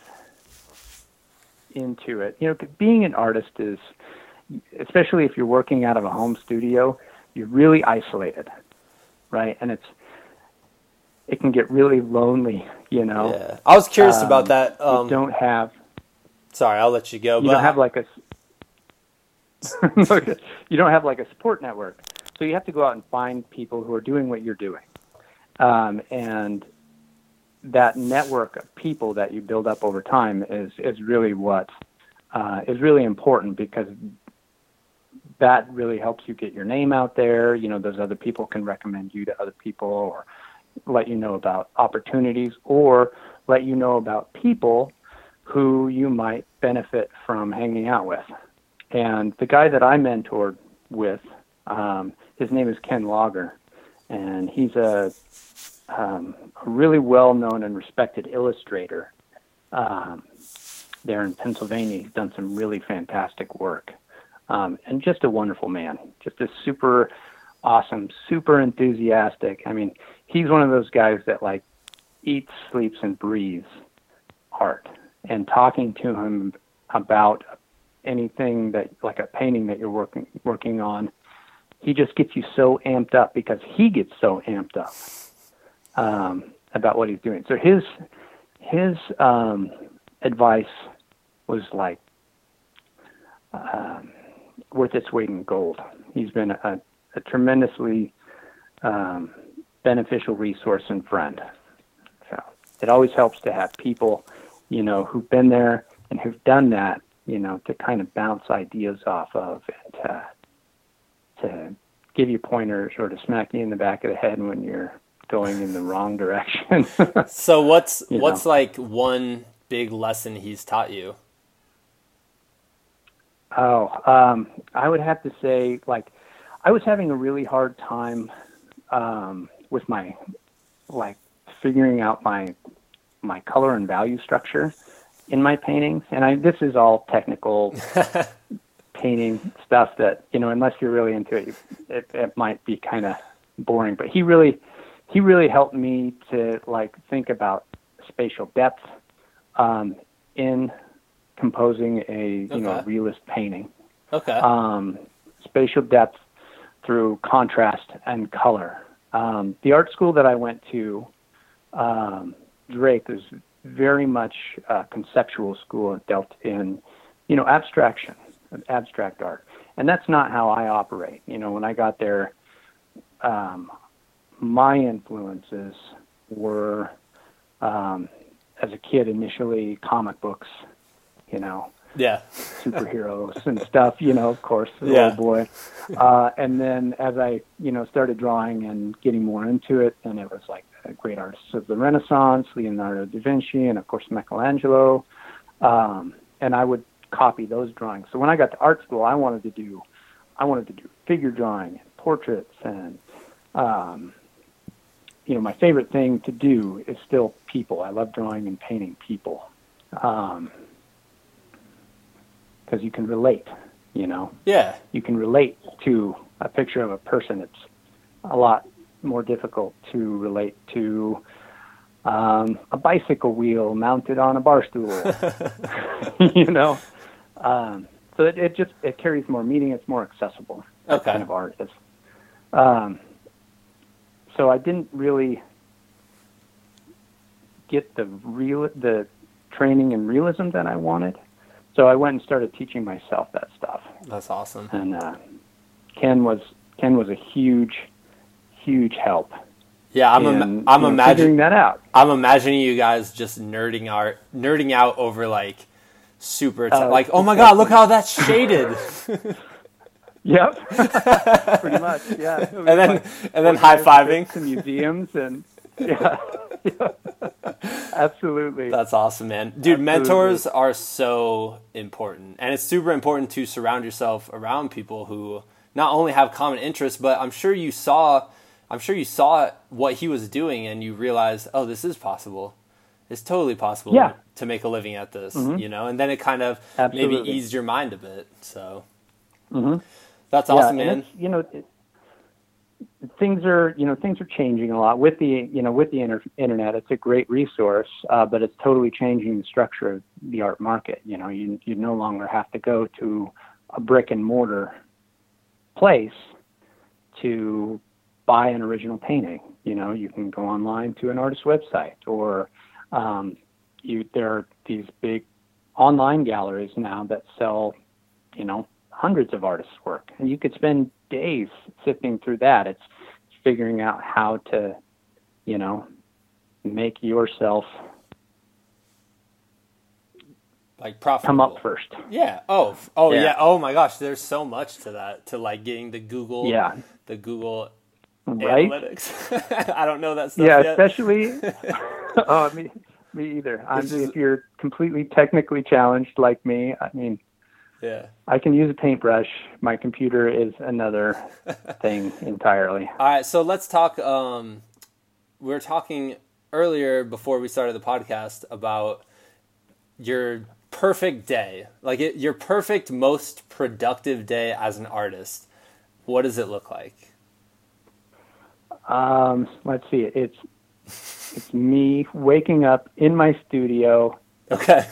Speaker 2: into it. You know, being an artist is, especially if you're working out of a home studio, you're really isolated, right? And it's, it can get really lonely, you know.
Speaker 3: yeah? I was curious
Speaker 2: Um,
Speaker 3: about that. Um,
Speaker 2: you don't have,
Speaker 3: sorry, I'll let you go.
Speaker 2: you don't have like a, you don't have like a support network. So you have to go out and find people who are doing what you're doing. Um, and that network of people that you build up over time is, is really what uh, is really important because that really helps you get your name out there. You know, those other people can recommend you to other people or let you know about opportunities or let you know about people who you might benefit from hanging out with. And the guy that I mentored with, um, his name is Ken Laager, and he's a, um, a really well known and respected illustrator um, there in Pennsylvania. He's done some really fantastic work. Um, and just a wonderful man, just a super awesome, super enthusiastic. I mean, he's one of those guys that like eats, sleeps, and breathes art. And talking to him about anything that, like a painting that you're working working on, he just gets you so amped up because he gets so amped up um, about what he's doing. So his his um, advice was like um, worth its weight in gold. He's been a, a tremendously um, beneficial resource and friend. So it always helps to have people, you know, who've been there and who've done that, you know, to kind of bounce ideas off of and to, to give you pointers or to smack you in the back of the head when you're going in the wrong direction.
Speaker 3: so what's
Speaker 2: You
Speaker 3: what's
Speaker 2: know.
Speaker 3: like one big lesson he's taught you?
Speaker 2: Oh, um, I would have to say, like, I was having a really hard time um, with my, like, figuring out my my color and value structure in my paintings. And I this is all technical painting stuff that you know, unless you're really into it, it, it might be kind of boring. But he really he really helped me to like think about spatial depth um, in composing a you know realist painting
Speaker 3: Okay.
Speaker 2: um, spatial depth through contrast and color. Um, the art school that I went to, um, Drake, is very much a conceptual school and dealt in, you know, abstraction, abstract art, and that's not how I operate. You know, when I got there, um, my influences were, um, as a kid, initially comic books. You know,
Speaker 3: yeah.
Speaker 2: superheroes and stuff, you know, of course, the
Speaker 3: Yeah.
Speaker 2: old boy. Uh, and then as I, you know, started drawing and getting more into it, and it was like the great artists of the Renaissance, Leonardo da Vinci, and of course Michelangelo. Um, and I would copy those drawings. So when I got to art school, I wanted to do, I wanted to do figure drawing and portraits and, um, you know, my favorite thing to do is still people. I love drawing and painting people. Um, because you can relate, you know,
Speaker 3: Yeah.
Speaker 2: you can relate to a picture of a person. It's a lot more difficult to relate to um, a bicycle wheel mounted on a bar stool, you know. Um, so it, it just it carries more meaning. It's more accessible.
Speaker 3: Okay.
Speaker 2: kind of art is. Um, so I didn't really get the real the training and realism that I wanted. So I went and started teaching myself that stuff
Speaker 3: That's awesome.
Speaker 2: and uh, Ken was Ken was a huge, huge help.
Speaker 3: Yeah, I'm
Speaker 2: in,
Speaker 3: I'm
Speaker 2: you know,
Speaker 3: imagining
Speaker 2: that out.
Speaker 3: I'm imagining you guys just nerding out nerding out over like super
Speaker 2: Oh,
Speaker 3: like oh my god look how that's shaded
Speaker 2: Yep, pretty much. Yeah,
Speaker 3: and then and then high fiving.
Speaker 2: to museums and yeah, yeah. absolutely.
Speaker 3: That's awesome, man. Dude,
Speaker 2: Absolutely.
Speaker 3: mentors are so important. And it's super important to surround yourself around people who not only have common interests, but I'm sure you saw I'm sure you saw what he was doing and you realized, "Oh, this is possible. It's totally possible
Speaker 2: Yeah. Mm-hmm.
Speaker 3: to make a living at this," you know? And then it kind of maybe eased your mind a bit. So
Speaker 2: Mhm.
Speaker 3: That's awesome,
Speaker 2: and
Speaker 3: man.
Speaker 2: you know, it, things are you know things are changing a lot with the you know with the inter- internet. It's a great resource, uh, but it's totally changing the structure of the art market. You know, you you no longer have to go to a brick and mortar place to buy an original painting. You know, you can go online to an artist's website, or um, you there are these big online galleries now that sell, you know, hundreds of artists' work, and you could spend days sifting through that. It's figuring out how to, you know, make yourself
Speaker 3: Like profitable.
Speaker 2: come up first.
Speaker 3: Yeah. Oh. Oh yeah.
Speaker 2: Yeah.
Speaker 3: Oh my gosh. There's so much to that. To like getting the Google.
Speaker 2: Yeah.
Speaker 3: The Google
Speaker 2: Right?
Speaker 3: analytics. I don't know that stuff
Speaker 2: Yeah,
Speaker 3: yet.
Speaker 2: especially. oh, me, me either. I'm,
Speaker 3: is-
Speaker 2: if you're completely technically challenged like me, I mean,
Speaker 3: Yeah.
Speaker 2: I can use a paintbrush. My computer is another thing entirely.
Speaker 3: All right. So let's talk. Um, we were talking earlier before we started the podcast about your perfect day, like it, your perfect, most productive day as an artist. What does it look like?
Speaker 2: Um, let's see. It's it's me waking up in my studio
Speaker 3: Okay.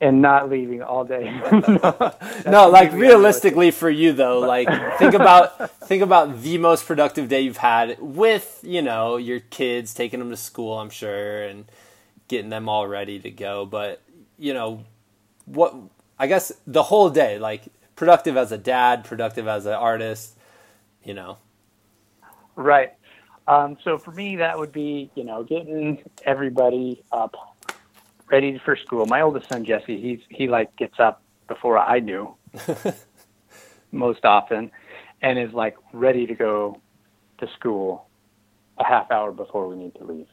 Speaker 2: And not leaving all day. no,
Speaker 3: no, like realistically for you though, like think about think about the most productive day you've had with you know your kids, taking them to school, I'm sure, and getting them all ready to go. But you know what? I guess the whole day, like productive as a dad, productive as an artist. you know.
Speaker 2: Right. Um, so for me, that would be you know getting everybody up, ready for school. My oldest son Jesse, he's he like gets up before I do, most often, and is like ready to go to school a half hour before we need to leave.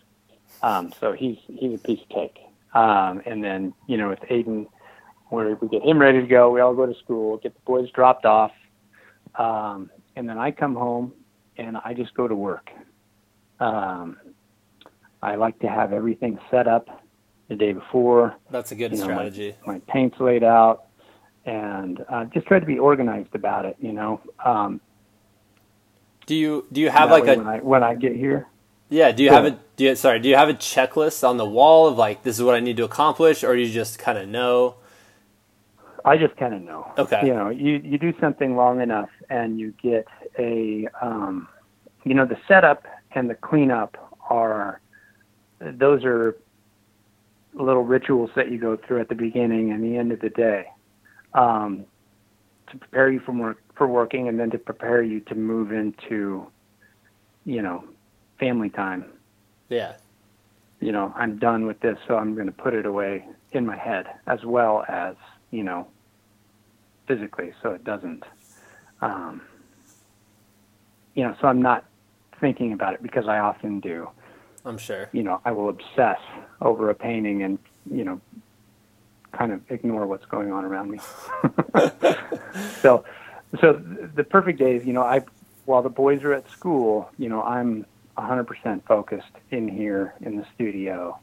Speaker 2: Um, so he's he's a piece of cake. Um, and then you know with Aiden, where we get him ready to go, we all go to school, get the boys dropped off, um, and then I come home and I just go to work. Um, I like to have everything set up the day before.
Speaker 3: That's a good
Speaker 2: You know,
Speaker 3: strategy.
Speaker 2: My paint's laid out, and uh, just try to be organized about it. You know, um,
Speaker 3: Do you do you have like a
Speaker 2: when I when I get here.
Speaker 3: yeah? Do you have a do you, sorry? Do you have a checklist on the wall of like this is what I need to accomplish, or do you just kind of know?
Speaker 2: I just kind of know.
Speaker 3: Okay.
Speaker 2: You know, you you do something long enough, and you get a, um, you know, the setup and the cleanup are, those are little rituals that you go through at the beginning and the end of the day, um, to prepare you for work for working, and then to prepare you to move into, you know, family time.
Speaker 3: Yeah.
Speaker 2: you know, I'm done with this, so I'm going to put it away in my head as well as, you know, physically, so it doesn't, um, you know, so I'm not thinking about it because I often do.
Speaker 3: I'm sure.
Speaker 2: You know, I will obsess over a painting and, you know, kind of ignore what's going on around me. so, so the perfect days, you know, I, while the boys are at school, you know, I'm 100% focused in here in the studio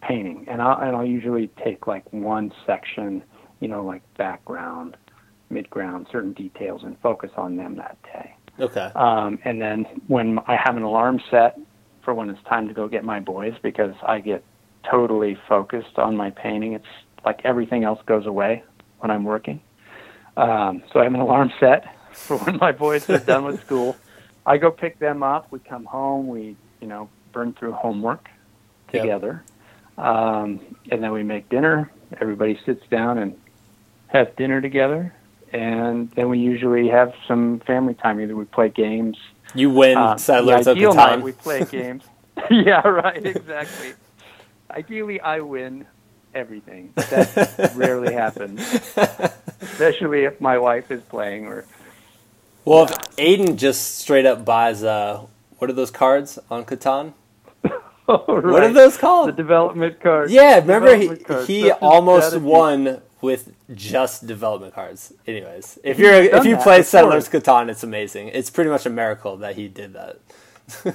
Speaker 2: painting. And I'll, and I'll usually take like one section, you know, like background, midground, certain details and focus on them that day.
Speaker 3: Okay.
Speaker 2: Um, and then when I have an alarm set for when it's time to go get my boys, because I get totally focused on my painting, it's like everything else goes away when I'm working. Um, so I have an alarm set for when my boys are done with school. I go pick them up. We come home. We, you know, burn through homework
Speaker 3: Yep.
Speaker 2: together, um, and then we make dinner. Everybody sits down and has dinner together, and then we usually have some family time. Either we play games.
Speaker 3: You win
Speaker 2: Um,
Speaker 3: Settlers
Speaker 2: the
Speaker 3: of
Speaker 2: ideal night we play games. yeah, right, exactly. Ideally, I win everything. That rarely happens, especially if my wife is playing or
Speaker 3: Well, if Aiden just straight up buys uh, what are those cards on Catan?
Speaker 2: Oh,
Speaker 3: What are those called?
Speaker 2: The development cards.
Speaker 3: Yeah, remember he,
Speaker 2: cards.
Speaker 3: he
Speaker 2: That's
Speaker 3: almost
Speaker 2: strategy.
Speaker 3: won with just development cards. Anyways, if you're if you play
Speaker 2: before.
Speaker 3: Settlers Catan, it's amazing. It's pretty much a miracle that he did that. so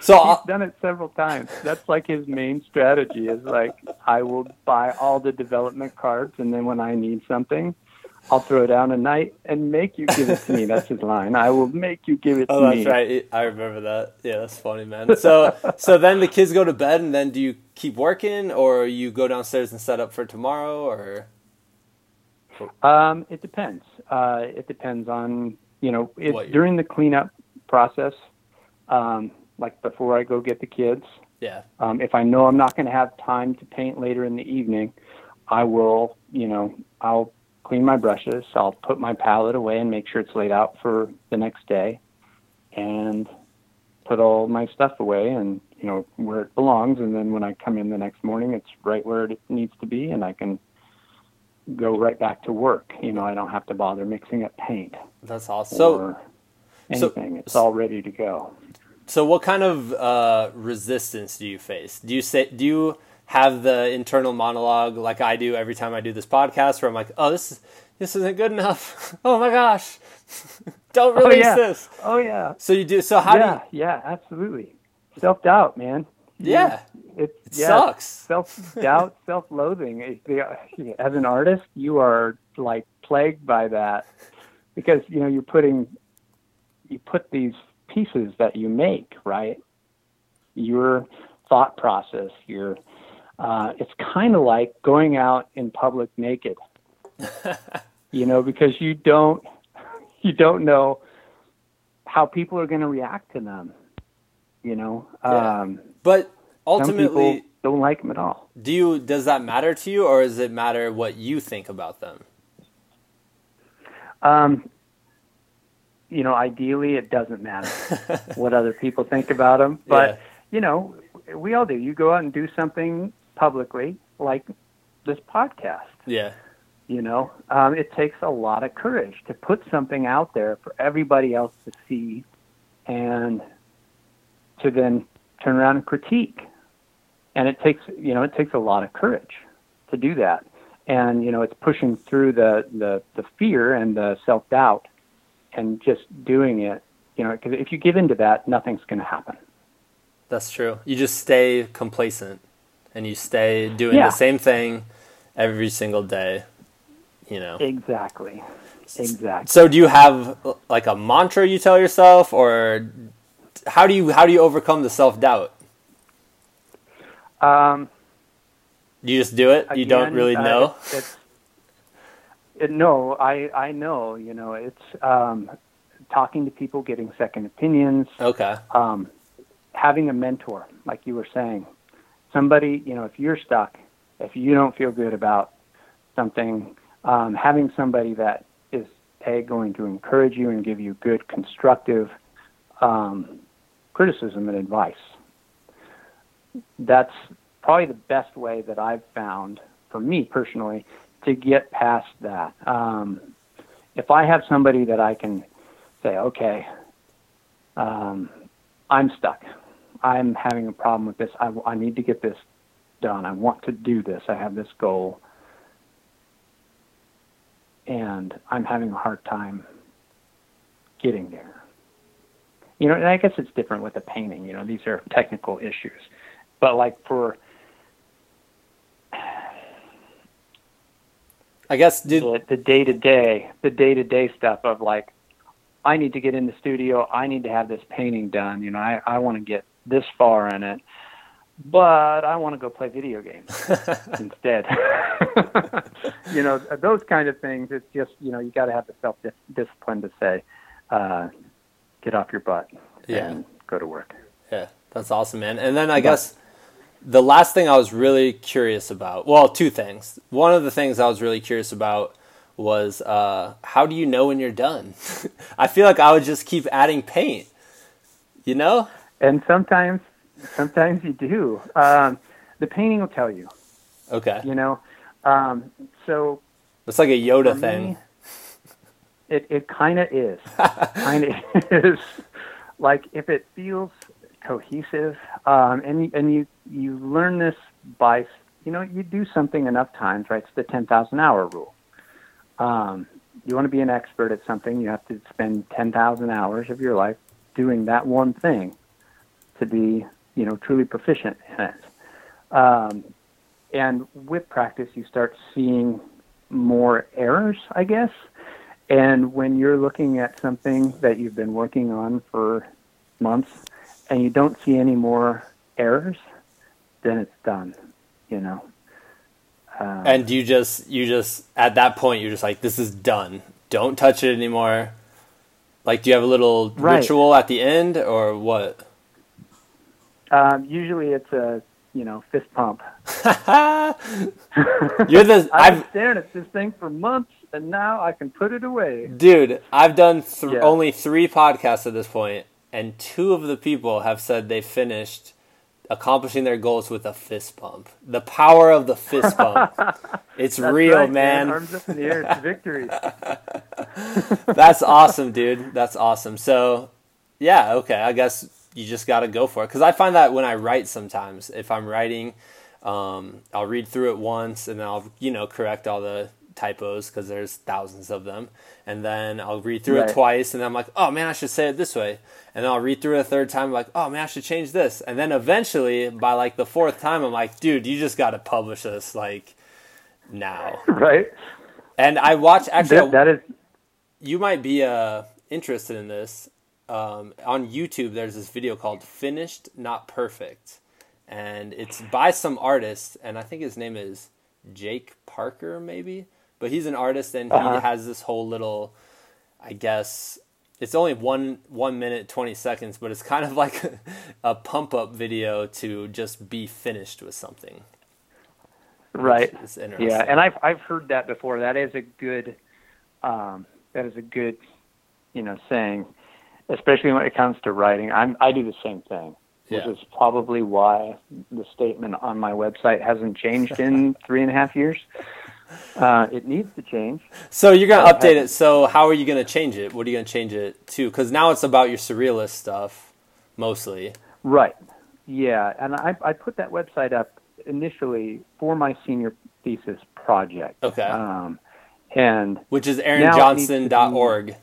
Speaker 2: He's
Speaker 3: I'll,
Speaker 2: done it several times. That's like his main strategy is like I will buy all the development cards and then when I need something, I'll throw down a knight and make you give it to me. That's his line. I will make you give it
Speaker 3: oh,
Speaker 2: to
Speaker 3: that's right. I remember that. Yeah, that's funny, man. So so then the kids go to bed, and then do you keep working, or you go downstairs and set up for tomorrow, or
Speaker 2: Um, it depends. Uh, it depends on you know if, during the cleanup process, um, like before I go get the kids.
Speaker 3: yeah,
Speaker 2: Um, if I know I'm not going to have time to paint later in the evening, I will, you know, I'll clean my brushes. I'll put my palette away and make sure it's laid out for the next day, and put all my stuff away and you know where it belongs. And then when I come in the next morning, it's right where it needs to be, and I can go right back to work. You know, I don't have to bother mixing up paint
Speaker 3: that's awesome. So
Speaker 2: or
Speaker 3: so-
Speaker 2: anything. it's all ready to go.
Speaker 3: So, what kind of uh, resistance do you face? Do you say do you have the internal monologue like I do every time I do this podcast, where I'm like, "Oh, this is this isn't good enough. oh my gosh, don't
Speaker 2: Oh
Speaker 3: release
Speaker 2: yeah.
Speaker 3: this."
Speaker 2: Oh yeah.
Speaker 3: So you do. So how
Speaker 2: yeah,
Speaker 3: do you?
Speaker 2: yeah, absolutely. Self doubt, man.
Speaker 3: Yeah,
Speaker 2: It,
Speaker 3: it
Speaker 2: yeah,
Speaker 3: sucks.
Speaker 2: Self doubt, self loathing. As an artist, you are like plagued by that because you know you're putting you put these pieces that you make right. Your thought process, your uh, it's kind of like going out in public naked. you know, because you don't you don't know how people are going to react to them. You know,
Speaker 3: Yeah.
Speaker 2: um,
Speaker 3: But ultimately,
Speaker 2: don't like them at all.
Speaker 3: do you? Does that matter to you, or does it matter what you think about them?
Speaker 2: Um, you know, ideally, it doesn't matter what other people think about them. But
Speaker 3: Yeah.
Speaker 2: you know, we all do. You go out and do something publicly, like this podcast.
Speaker 3: Yeah.
Speaker 2: You know, um, it takes a lot of courage to put something out there for everybody else to see, and to then turn around and critique. And it takes, you know, it takes a lot of courage to do that. And you know, it's pushing through the the, the fear and the self doubt, and just doing it. You know, because if you give into that, nothing's going to happen.
Speaker 3: That's true. You just stay complacent and you stay doing
Speaker 2: Yeah.
Speaker 3: the same thing every single day, you know.
Speaker 2: Exactly. Exactly.
Speaker 3: So do you have like a mantra you tell yourself or how do you how do you overcome the self-doubt?
Speaker 2: Um,
Speaker 3: You just do it? you don't really
Speaker 2: uh,
Speaker 3: know?
Speaker 2: It's, it, no, I I know. You know, it's um, talking to people, getting second opinions,
Speaker 3: Okay.
Speaker 2: um, having a mentor, like you were saying, somebody. You know, if you're stuck, if you don't feel good about something, um, having somebody that is a going to encourage you and give you good, constructive um, criticism and advice. That's probably the best way that I've found for me personally to get past that. Um, if I have somebody that I can say, okay, um, I'm stuck. I'm having a problem with this. I, I need to get this done. I want to do this. I have this goal. And I'm having a hard time getting there. You know, and I guess it's different with the painting. You know, these are technical issues. But like for
Speaker 3: I guess
Speaker 2: the the day to day, the day to day stuff of like, I need to get in the studio. I need to have this painting done. You know, I I want to get this far in it, but I want to go play video games instead. you know, those kind of things. It's just you know you got to have the self discipline to say, uh, get off your butt
Speaker 3: Yeah.
Speaker 2: and go to work.
Speaker 3: Yeah, that's awesome, man. And then I guess the last thing I was really curious about, well, two things. One of the things I was really curious about was uh, how do you know when you're done? I feel like I would just keep adding paint, you know?
Speaker 2: And sometimes, sometimes you do. Um, the painting will tell you.
Speaker 3: Okay.
Speaker 2: You know, um, so
Speaker 3: It's like a Yoda
Speaker 2: For
Speaker 3: thing.
Speaker 2: me, It it kind of is. kind of is. Like if it feels cohesive, um, and you- and you you learn this by you know you do something enough times, right? It's the ten thousand hour rule. Um, you want to be an expert at something, you have to spend ten thousand hours of your life doing that one thing to be you know truly proficient in it. Um, and with practice, you start seeing more errors, I guess. And when you're looking at something that you've been working on for months and you don't see any more errors, then it's done, you know. Um,
Speaker 3: And you just you just at that point you're just like this is done. Don't touch it anymore. Like do you have a little
Speaker 2: Right.
Speaker 3: ritual at the end or what?
Speaker 2: Um, usually it's a, you know, fist pump.
Speaker 3: You're the
Speaker 2: I've been staring at this thing for months and now I can put it away.
Speaker 3: dude, I've done th-
Speaker 2: Yeah.
Speaker 3: only 3 podcasts at this point and two of the people have said they finished accomplishing their goals with a fist pump. The power of the fist pump. It's real,
Speaker 2: right,
Speaker 3: man.
Speaker 2: Arms up in the air, it's victory.
Speaker 3: That's awesome, dude. That's awesome. So, yeah, okay. I guess you just got to go for it. Because I find that when I write sometimes, if I'm writing, um, I'll read through it once and then I'll, you know, correct all the typos because there's thousands of them. And then I'll read through
Speaker 2: Right.
Speaker 3: it twice and then I'm like, oh man, I should say it this way. And then I'll read through it a third time, I'm like, oh man, I should change this. And then eventually, by like the fourth time, I'm like, dude, you just got to publish this like now.
Speaker 2: right?
Speaker 3: And I watch actually.
Speaker 2: That, that is
Speaker 3: you might be uh, interested in this. Um, on YouTube, there's this video called "Finished Not Perfect," and it's by some artist, and I think his name is Jake Parker, maybe. But he's an artist, and he
Speaker 2: Uh-huh.
Speaker 3: has this whole little, I guess, it's only one one minute twenty seconds, but it's kind of like a pump up video to just be finished with something.
Speaker 2: right. Yeah, and I've I've heard that before. That is a good, um, that is a good you know, saying, especially when it comes to writing, I'm I do the same thing.
Speaker 3: Yeah.
Speaker 2: Which is probably why the statement on my website hasn't changed in three and a half years. Uh, it needs to change.
Speaker 3: So you're gonna update it. So how are you gonna change it? What are you gonna change it to? Because now it's about your surrealist stuff, mostly.
Speaker 2: Right. Yeah, and I, I put that website up initially for my senior thesis project.
Speaker 3: Okay.
Speaker 2: Um, and
Speaker 3: Which is
Speaker 2: Now it needs
Speaker 3: aaronjohnson.org.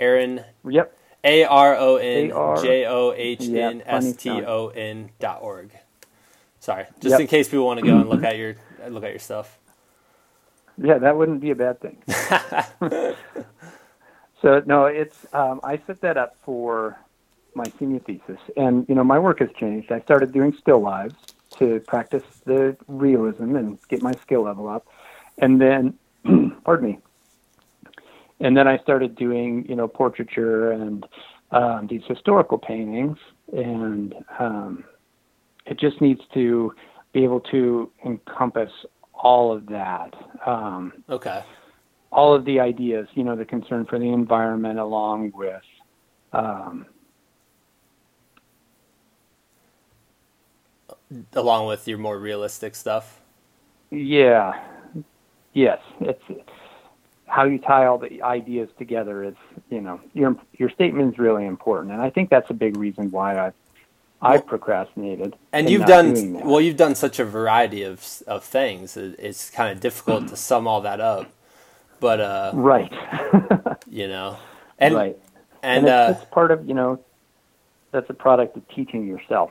Speaker 3: Aaron
Speaker 2: yep,
Speaker 3: A R O N J O H N S T O N dot org. Sorry, just
Speaker 2: Yep.
Speaker 3: in case people want to go and look at your look at your stuff.
Speaker 2: yeah, that wouldn't be a bad thing. so no, it's um, I set that up for my senior thesis, and you know my work has changed. I started doing still lives to practice the realism and get my skill level up, and then, pardon me, and then I started doing you know portraiture and um, these historical paintings, and um, it just needs to be able to encompass all of that. Um,
Speaker 3: Okay.
Speaker 2: all of the ideas, you know, the concern for the environment, along with, um,
Speaker 3: Along with your more realistic stuff.
Speaker 2: yeah, yes, it's how you tie all the ideas together. Is you know, your your statement is really important, and I think that's a big reason why I I procrastinated.
Speaker 3: And you've done well. You've done such a variety of of things. It- It's kind of difficult to sum all that up. But uh,
Speaker 2: right,
Speaker 3: you know, and
Speaker 2: right,
Speaker 3: and
Speaker 2: it's,
Speaker 3: uh,
Speaker 2: it's part of you know, that's a product of teaching yourself.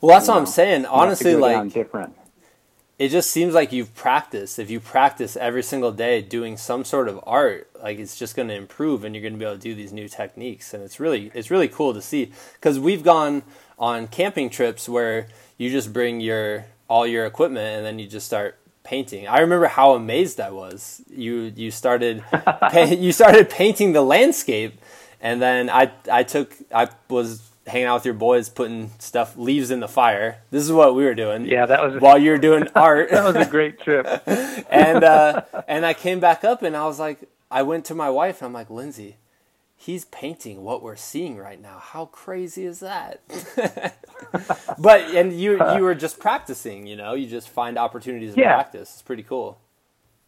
Speaker 3: well, that's
Speaker 2: you
Speaker 3: what I'm saying.
Speaker 2: You have to
Speaker 3: Honestly, like
Speaker 2: different.
Speaker 3: It just seems like you've practiced. If you practice every single day doing some sort of art, like it's just going to improve, and you're going to be able to do these new techniques. And it's really, it's really cool to see because we've gone on camping trips where you just bring your all your equipment and then you just start painting. I remember how amazed I was. You you started pa- you started painting the landscape, and then I I took I was hanging out with your boys putting stuff leaves in the fire. This is what we were doing.
Speaker 2: Yeah, that was
Speaker 3: while you were doing art
Speaker 2: that was a great trip.
Speaker 3: and uh, and I came back up and I was like, I went to my wife and I'm like, Lindsay, he's painting what we're seeing right now. How crazy is that? but and you you were just practicing, you know, you just find opportunities to
Speaker 2: Yeah.
Speaker 3: practice. It's pretty cool.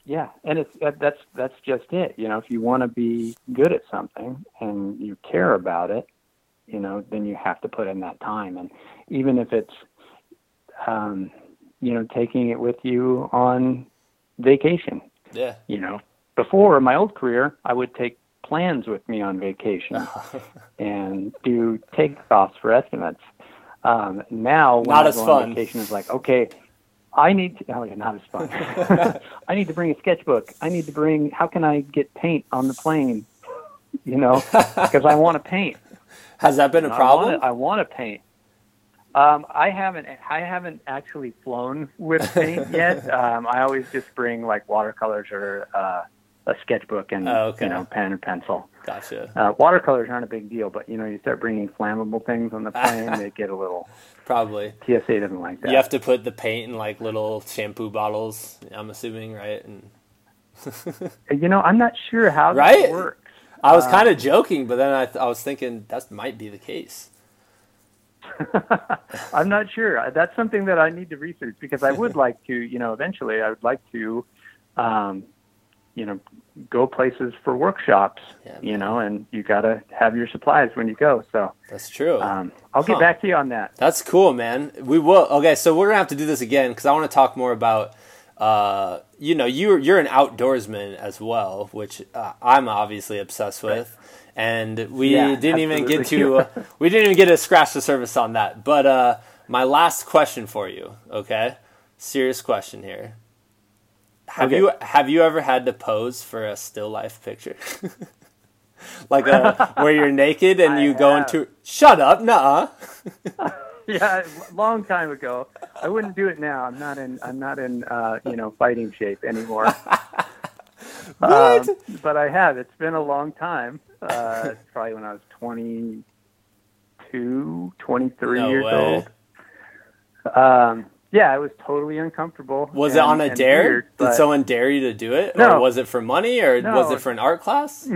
Speaker 2: Yeah, and it's that's that's just it. You know, if you want to be good at something and you care about it, you know, then you have to put in that time. And even if it's, um, you know, taking it with you on vacation.
Speaker 3: Yeah.
Speaker 2: You know, before my old career, I would take plans with me on vacation and do takeoffs for estimates. Um, now, when
Speaker 3: Not
Speaker 2: I
Speaker 3: as
Speaker 2: go on
Speaker 3: fun.
Speaker 2: vacation, it's like, okay, I need to, oh yeah, not as fun. I need to bring a sketchbook. I need to bring, how can I get paint on the plane? You know, because I want to paint.
Speaker 3: Has that been a problem?
Speaker 2: I want to paint. Um, I haven't. I haven't actually flown with paint yet. Um, I always just bring like watercolors or uh, a sketchbook and
Speaker 3: Oh, okay.
Speaker 2: you know pen and pencil.
Speaker 3: Gotcha.
Speaker 2: Uh, watercolors aren't a big deal, but you know you start bringing flammable things on the plane, they get a little.
Speaker 3: Probably.
Speaker 2: TSA doesn't like that.
Speaker 3: You have to put the paint in like little shampoo bottles, I'm assuming, right? And
Speaker 2: You know, I'm not sure how
Speaker 3: Right?
Speaker 2: that works.
Speaker 3: I was
Speaker 2: Uh,
Speaker 3: kind of joking, but then I, th- I was thinking that might be the case.
Speaker 2: I'm not sure. That's something that I need to research because I would like to, you know, eventually I would like to, um, you know, go places for workshops,
Speaker 3: Yeah,
Speaker 2: you know, and you got to have your supplies when you go. So
Speaker 3: That's true.
Speaker 2: um, I'll get back to you on that.
Speaker 3: That's cool, man. We will. Okay, so we're gonna have to do this again because I want to talk more about. Uh, you know, you're you're an outdoorsman as well, which uh, I'm obviously obsessed with, and we
Speaker 2: Yeah,
Speaker 3: didn't even get to uh, we didn't even get to scratch the surface on that. But uh, my last question for you, okay, serious question here. Have
Speaker 2: Okay.
Speaker 3: you have you ever had to pose for a still life picture? like a where you're naked and
Speaker 2: I
Speaker 3: you go
Speaker 2: have.
Speaker 3: into shut up, nah.
Speaker 2: Yeah, long time ago. I wouldn't do it now. I'm not in. I'm not in. Uh, you know, fighting shape anymore.
Speaker 3: What?
Speaker 2: Um, but I have. It's been a long time. Uh, probably when I was 22, 23
Speaker 3: No
Speaker 2: years
Speaker 3: way.
Speaker 2: old. Um, yeah, it was totally uncomfortable.
Speaker 3: Was it on a dare?
Speaker 2: weird,
Speaker 3: Did someone dare you to do it? Or
Speaker 2: No.
Speaker 3: was it for money or
Speaker 2: No.
Speaker 3: was it for an art class?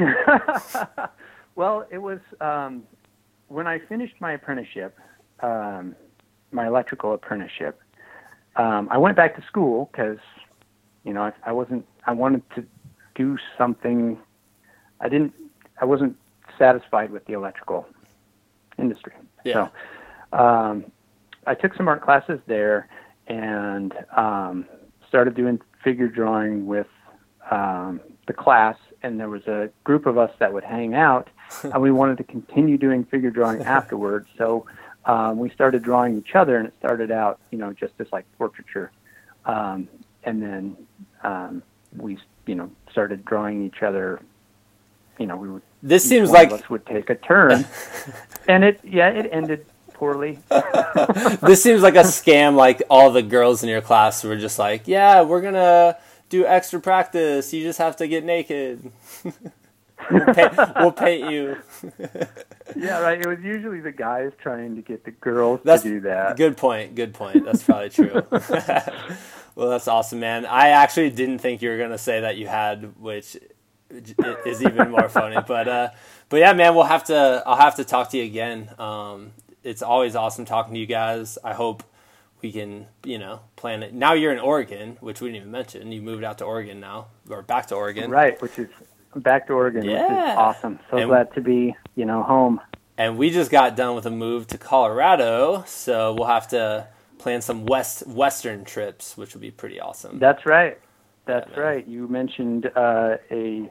Speaker 2: Well, it was um, when I finished my apprenticeship, um, my electrical apprenticeship. Um, I went back to school because, you know, I, I wasn't. I wanted to do something. I didn't. I wasn't satisfied with the electrical industry.
Speaker 3: Yeah.
Speaker 2: So, um, I took some art classes there and um, started doing figure drawing with um, the class. And there was a group of us that would hang out, and we wanted to continue doing figure drawing afterwards. So um, we started drawing each other, and it started out, you know, just as like portraiture, um, and then um, we, you know, started drawing each other. You know, we would.
Speaker 3: This seems like
Speaker 2: us would take a turn, and it, yeah, it ended poorly.
Speaker 3: this seems like a scam. Like all the girls in your class were just like, "Yeah, we're gonna do extra practice. You just have to get naked. we'll, pay, we'll pay you."
Speaker 2: yeah, right. It was usually the guys trying to get the girls
Speaker 3: That's
Speaker 2: to do that.
Speaker 3: Good point. Good point. That's probably true. well, that's awesome, man. I actually didn't think you were gonna say that you had, which is even more funny. But uh, but yeah, man, we'll have to. I'll have to talk to you again. Um, it's always awesome talking to you guys. I hope we can, you know, plan it. Now you're in Oregon, which we didn't even mention. You moved out to Oregon now, or back to Oregon.
Speaker 2: Right, which is back to Oregon, which
Speaker 3: Yeah.
Speaker 2: is awesome. So
Speaker 3: And-
Speaker 2: glad to be, you know, home.
Speaker 3: And we just got done with a move to Colorado, so we'll have to plan some west western trips, which would be pretty awesome.
Speaker 2: That's right. That's
Speaker 3: man.
Speaker 2: right. You mentioned uh, a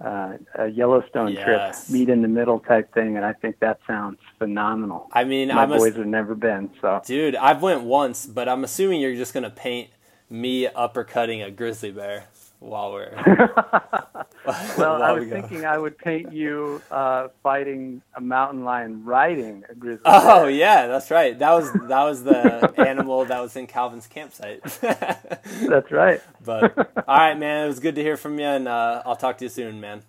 Speaker 2: uh, a Yellowstone
Speaker 3: Yes.
Speaker 2: trip, meet in the middle type thing, and I think that sounds phenomenal.
Speaker 3: I mean,
Speaker 2: My
Speaker 3: I'm a,
Speaker 2: boys have never been, so
Speaker 3: dude. I've went once, but I'm assuming you're just gonna paint me uppercutting a grizzly bear while we're.
Speaker 2: Well, I was
Speaker 3: we
Speaker 2: thinking I would paint you uh, fighting a mountain lion riding a grizzly.
Speaker 3: Oh
Speaker 2: bear.
Speaker 3: yeah, that's right. That was that was the animal that was in Calvin's campsite.
Speaker 2: that's right.
Speaker 3: but all right, man, it was good to hear from you, and uh, I'll talk to you soon, man.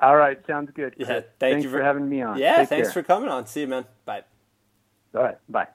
Speaker 2: All right, sounds good.
Speaker 3: Yeah, thank
Speaker 2: thanks
Speaker 3: you
Speaker 2: for,
Speaker 3: for-
Speaker 2: having me on.
Speaker 3: Yeah,
Speaker 2: Take
Speaker 3: thanks
Speaker 2: care.
Speaker 3: for coming on. See you, man. Bye.
Speaker 2: All right, bye.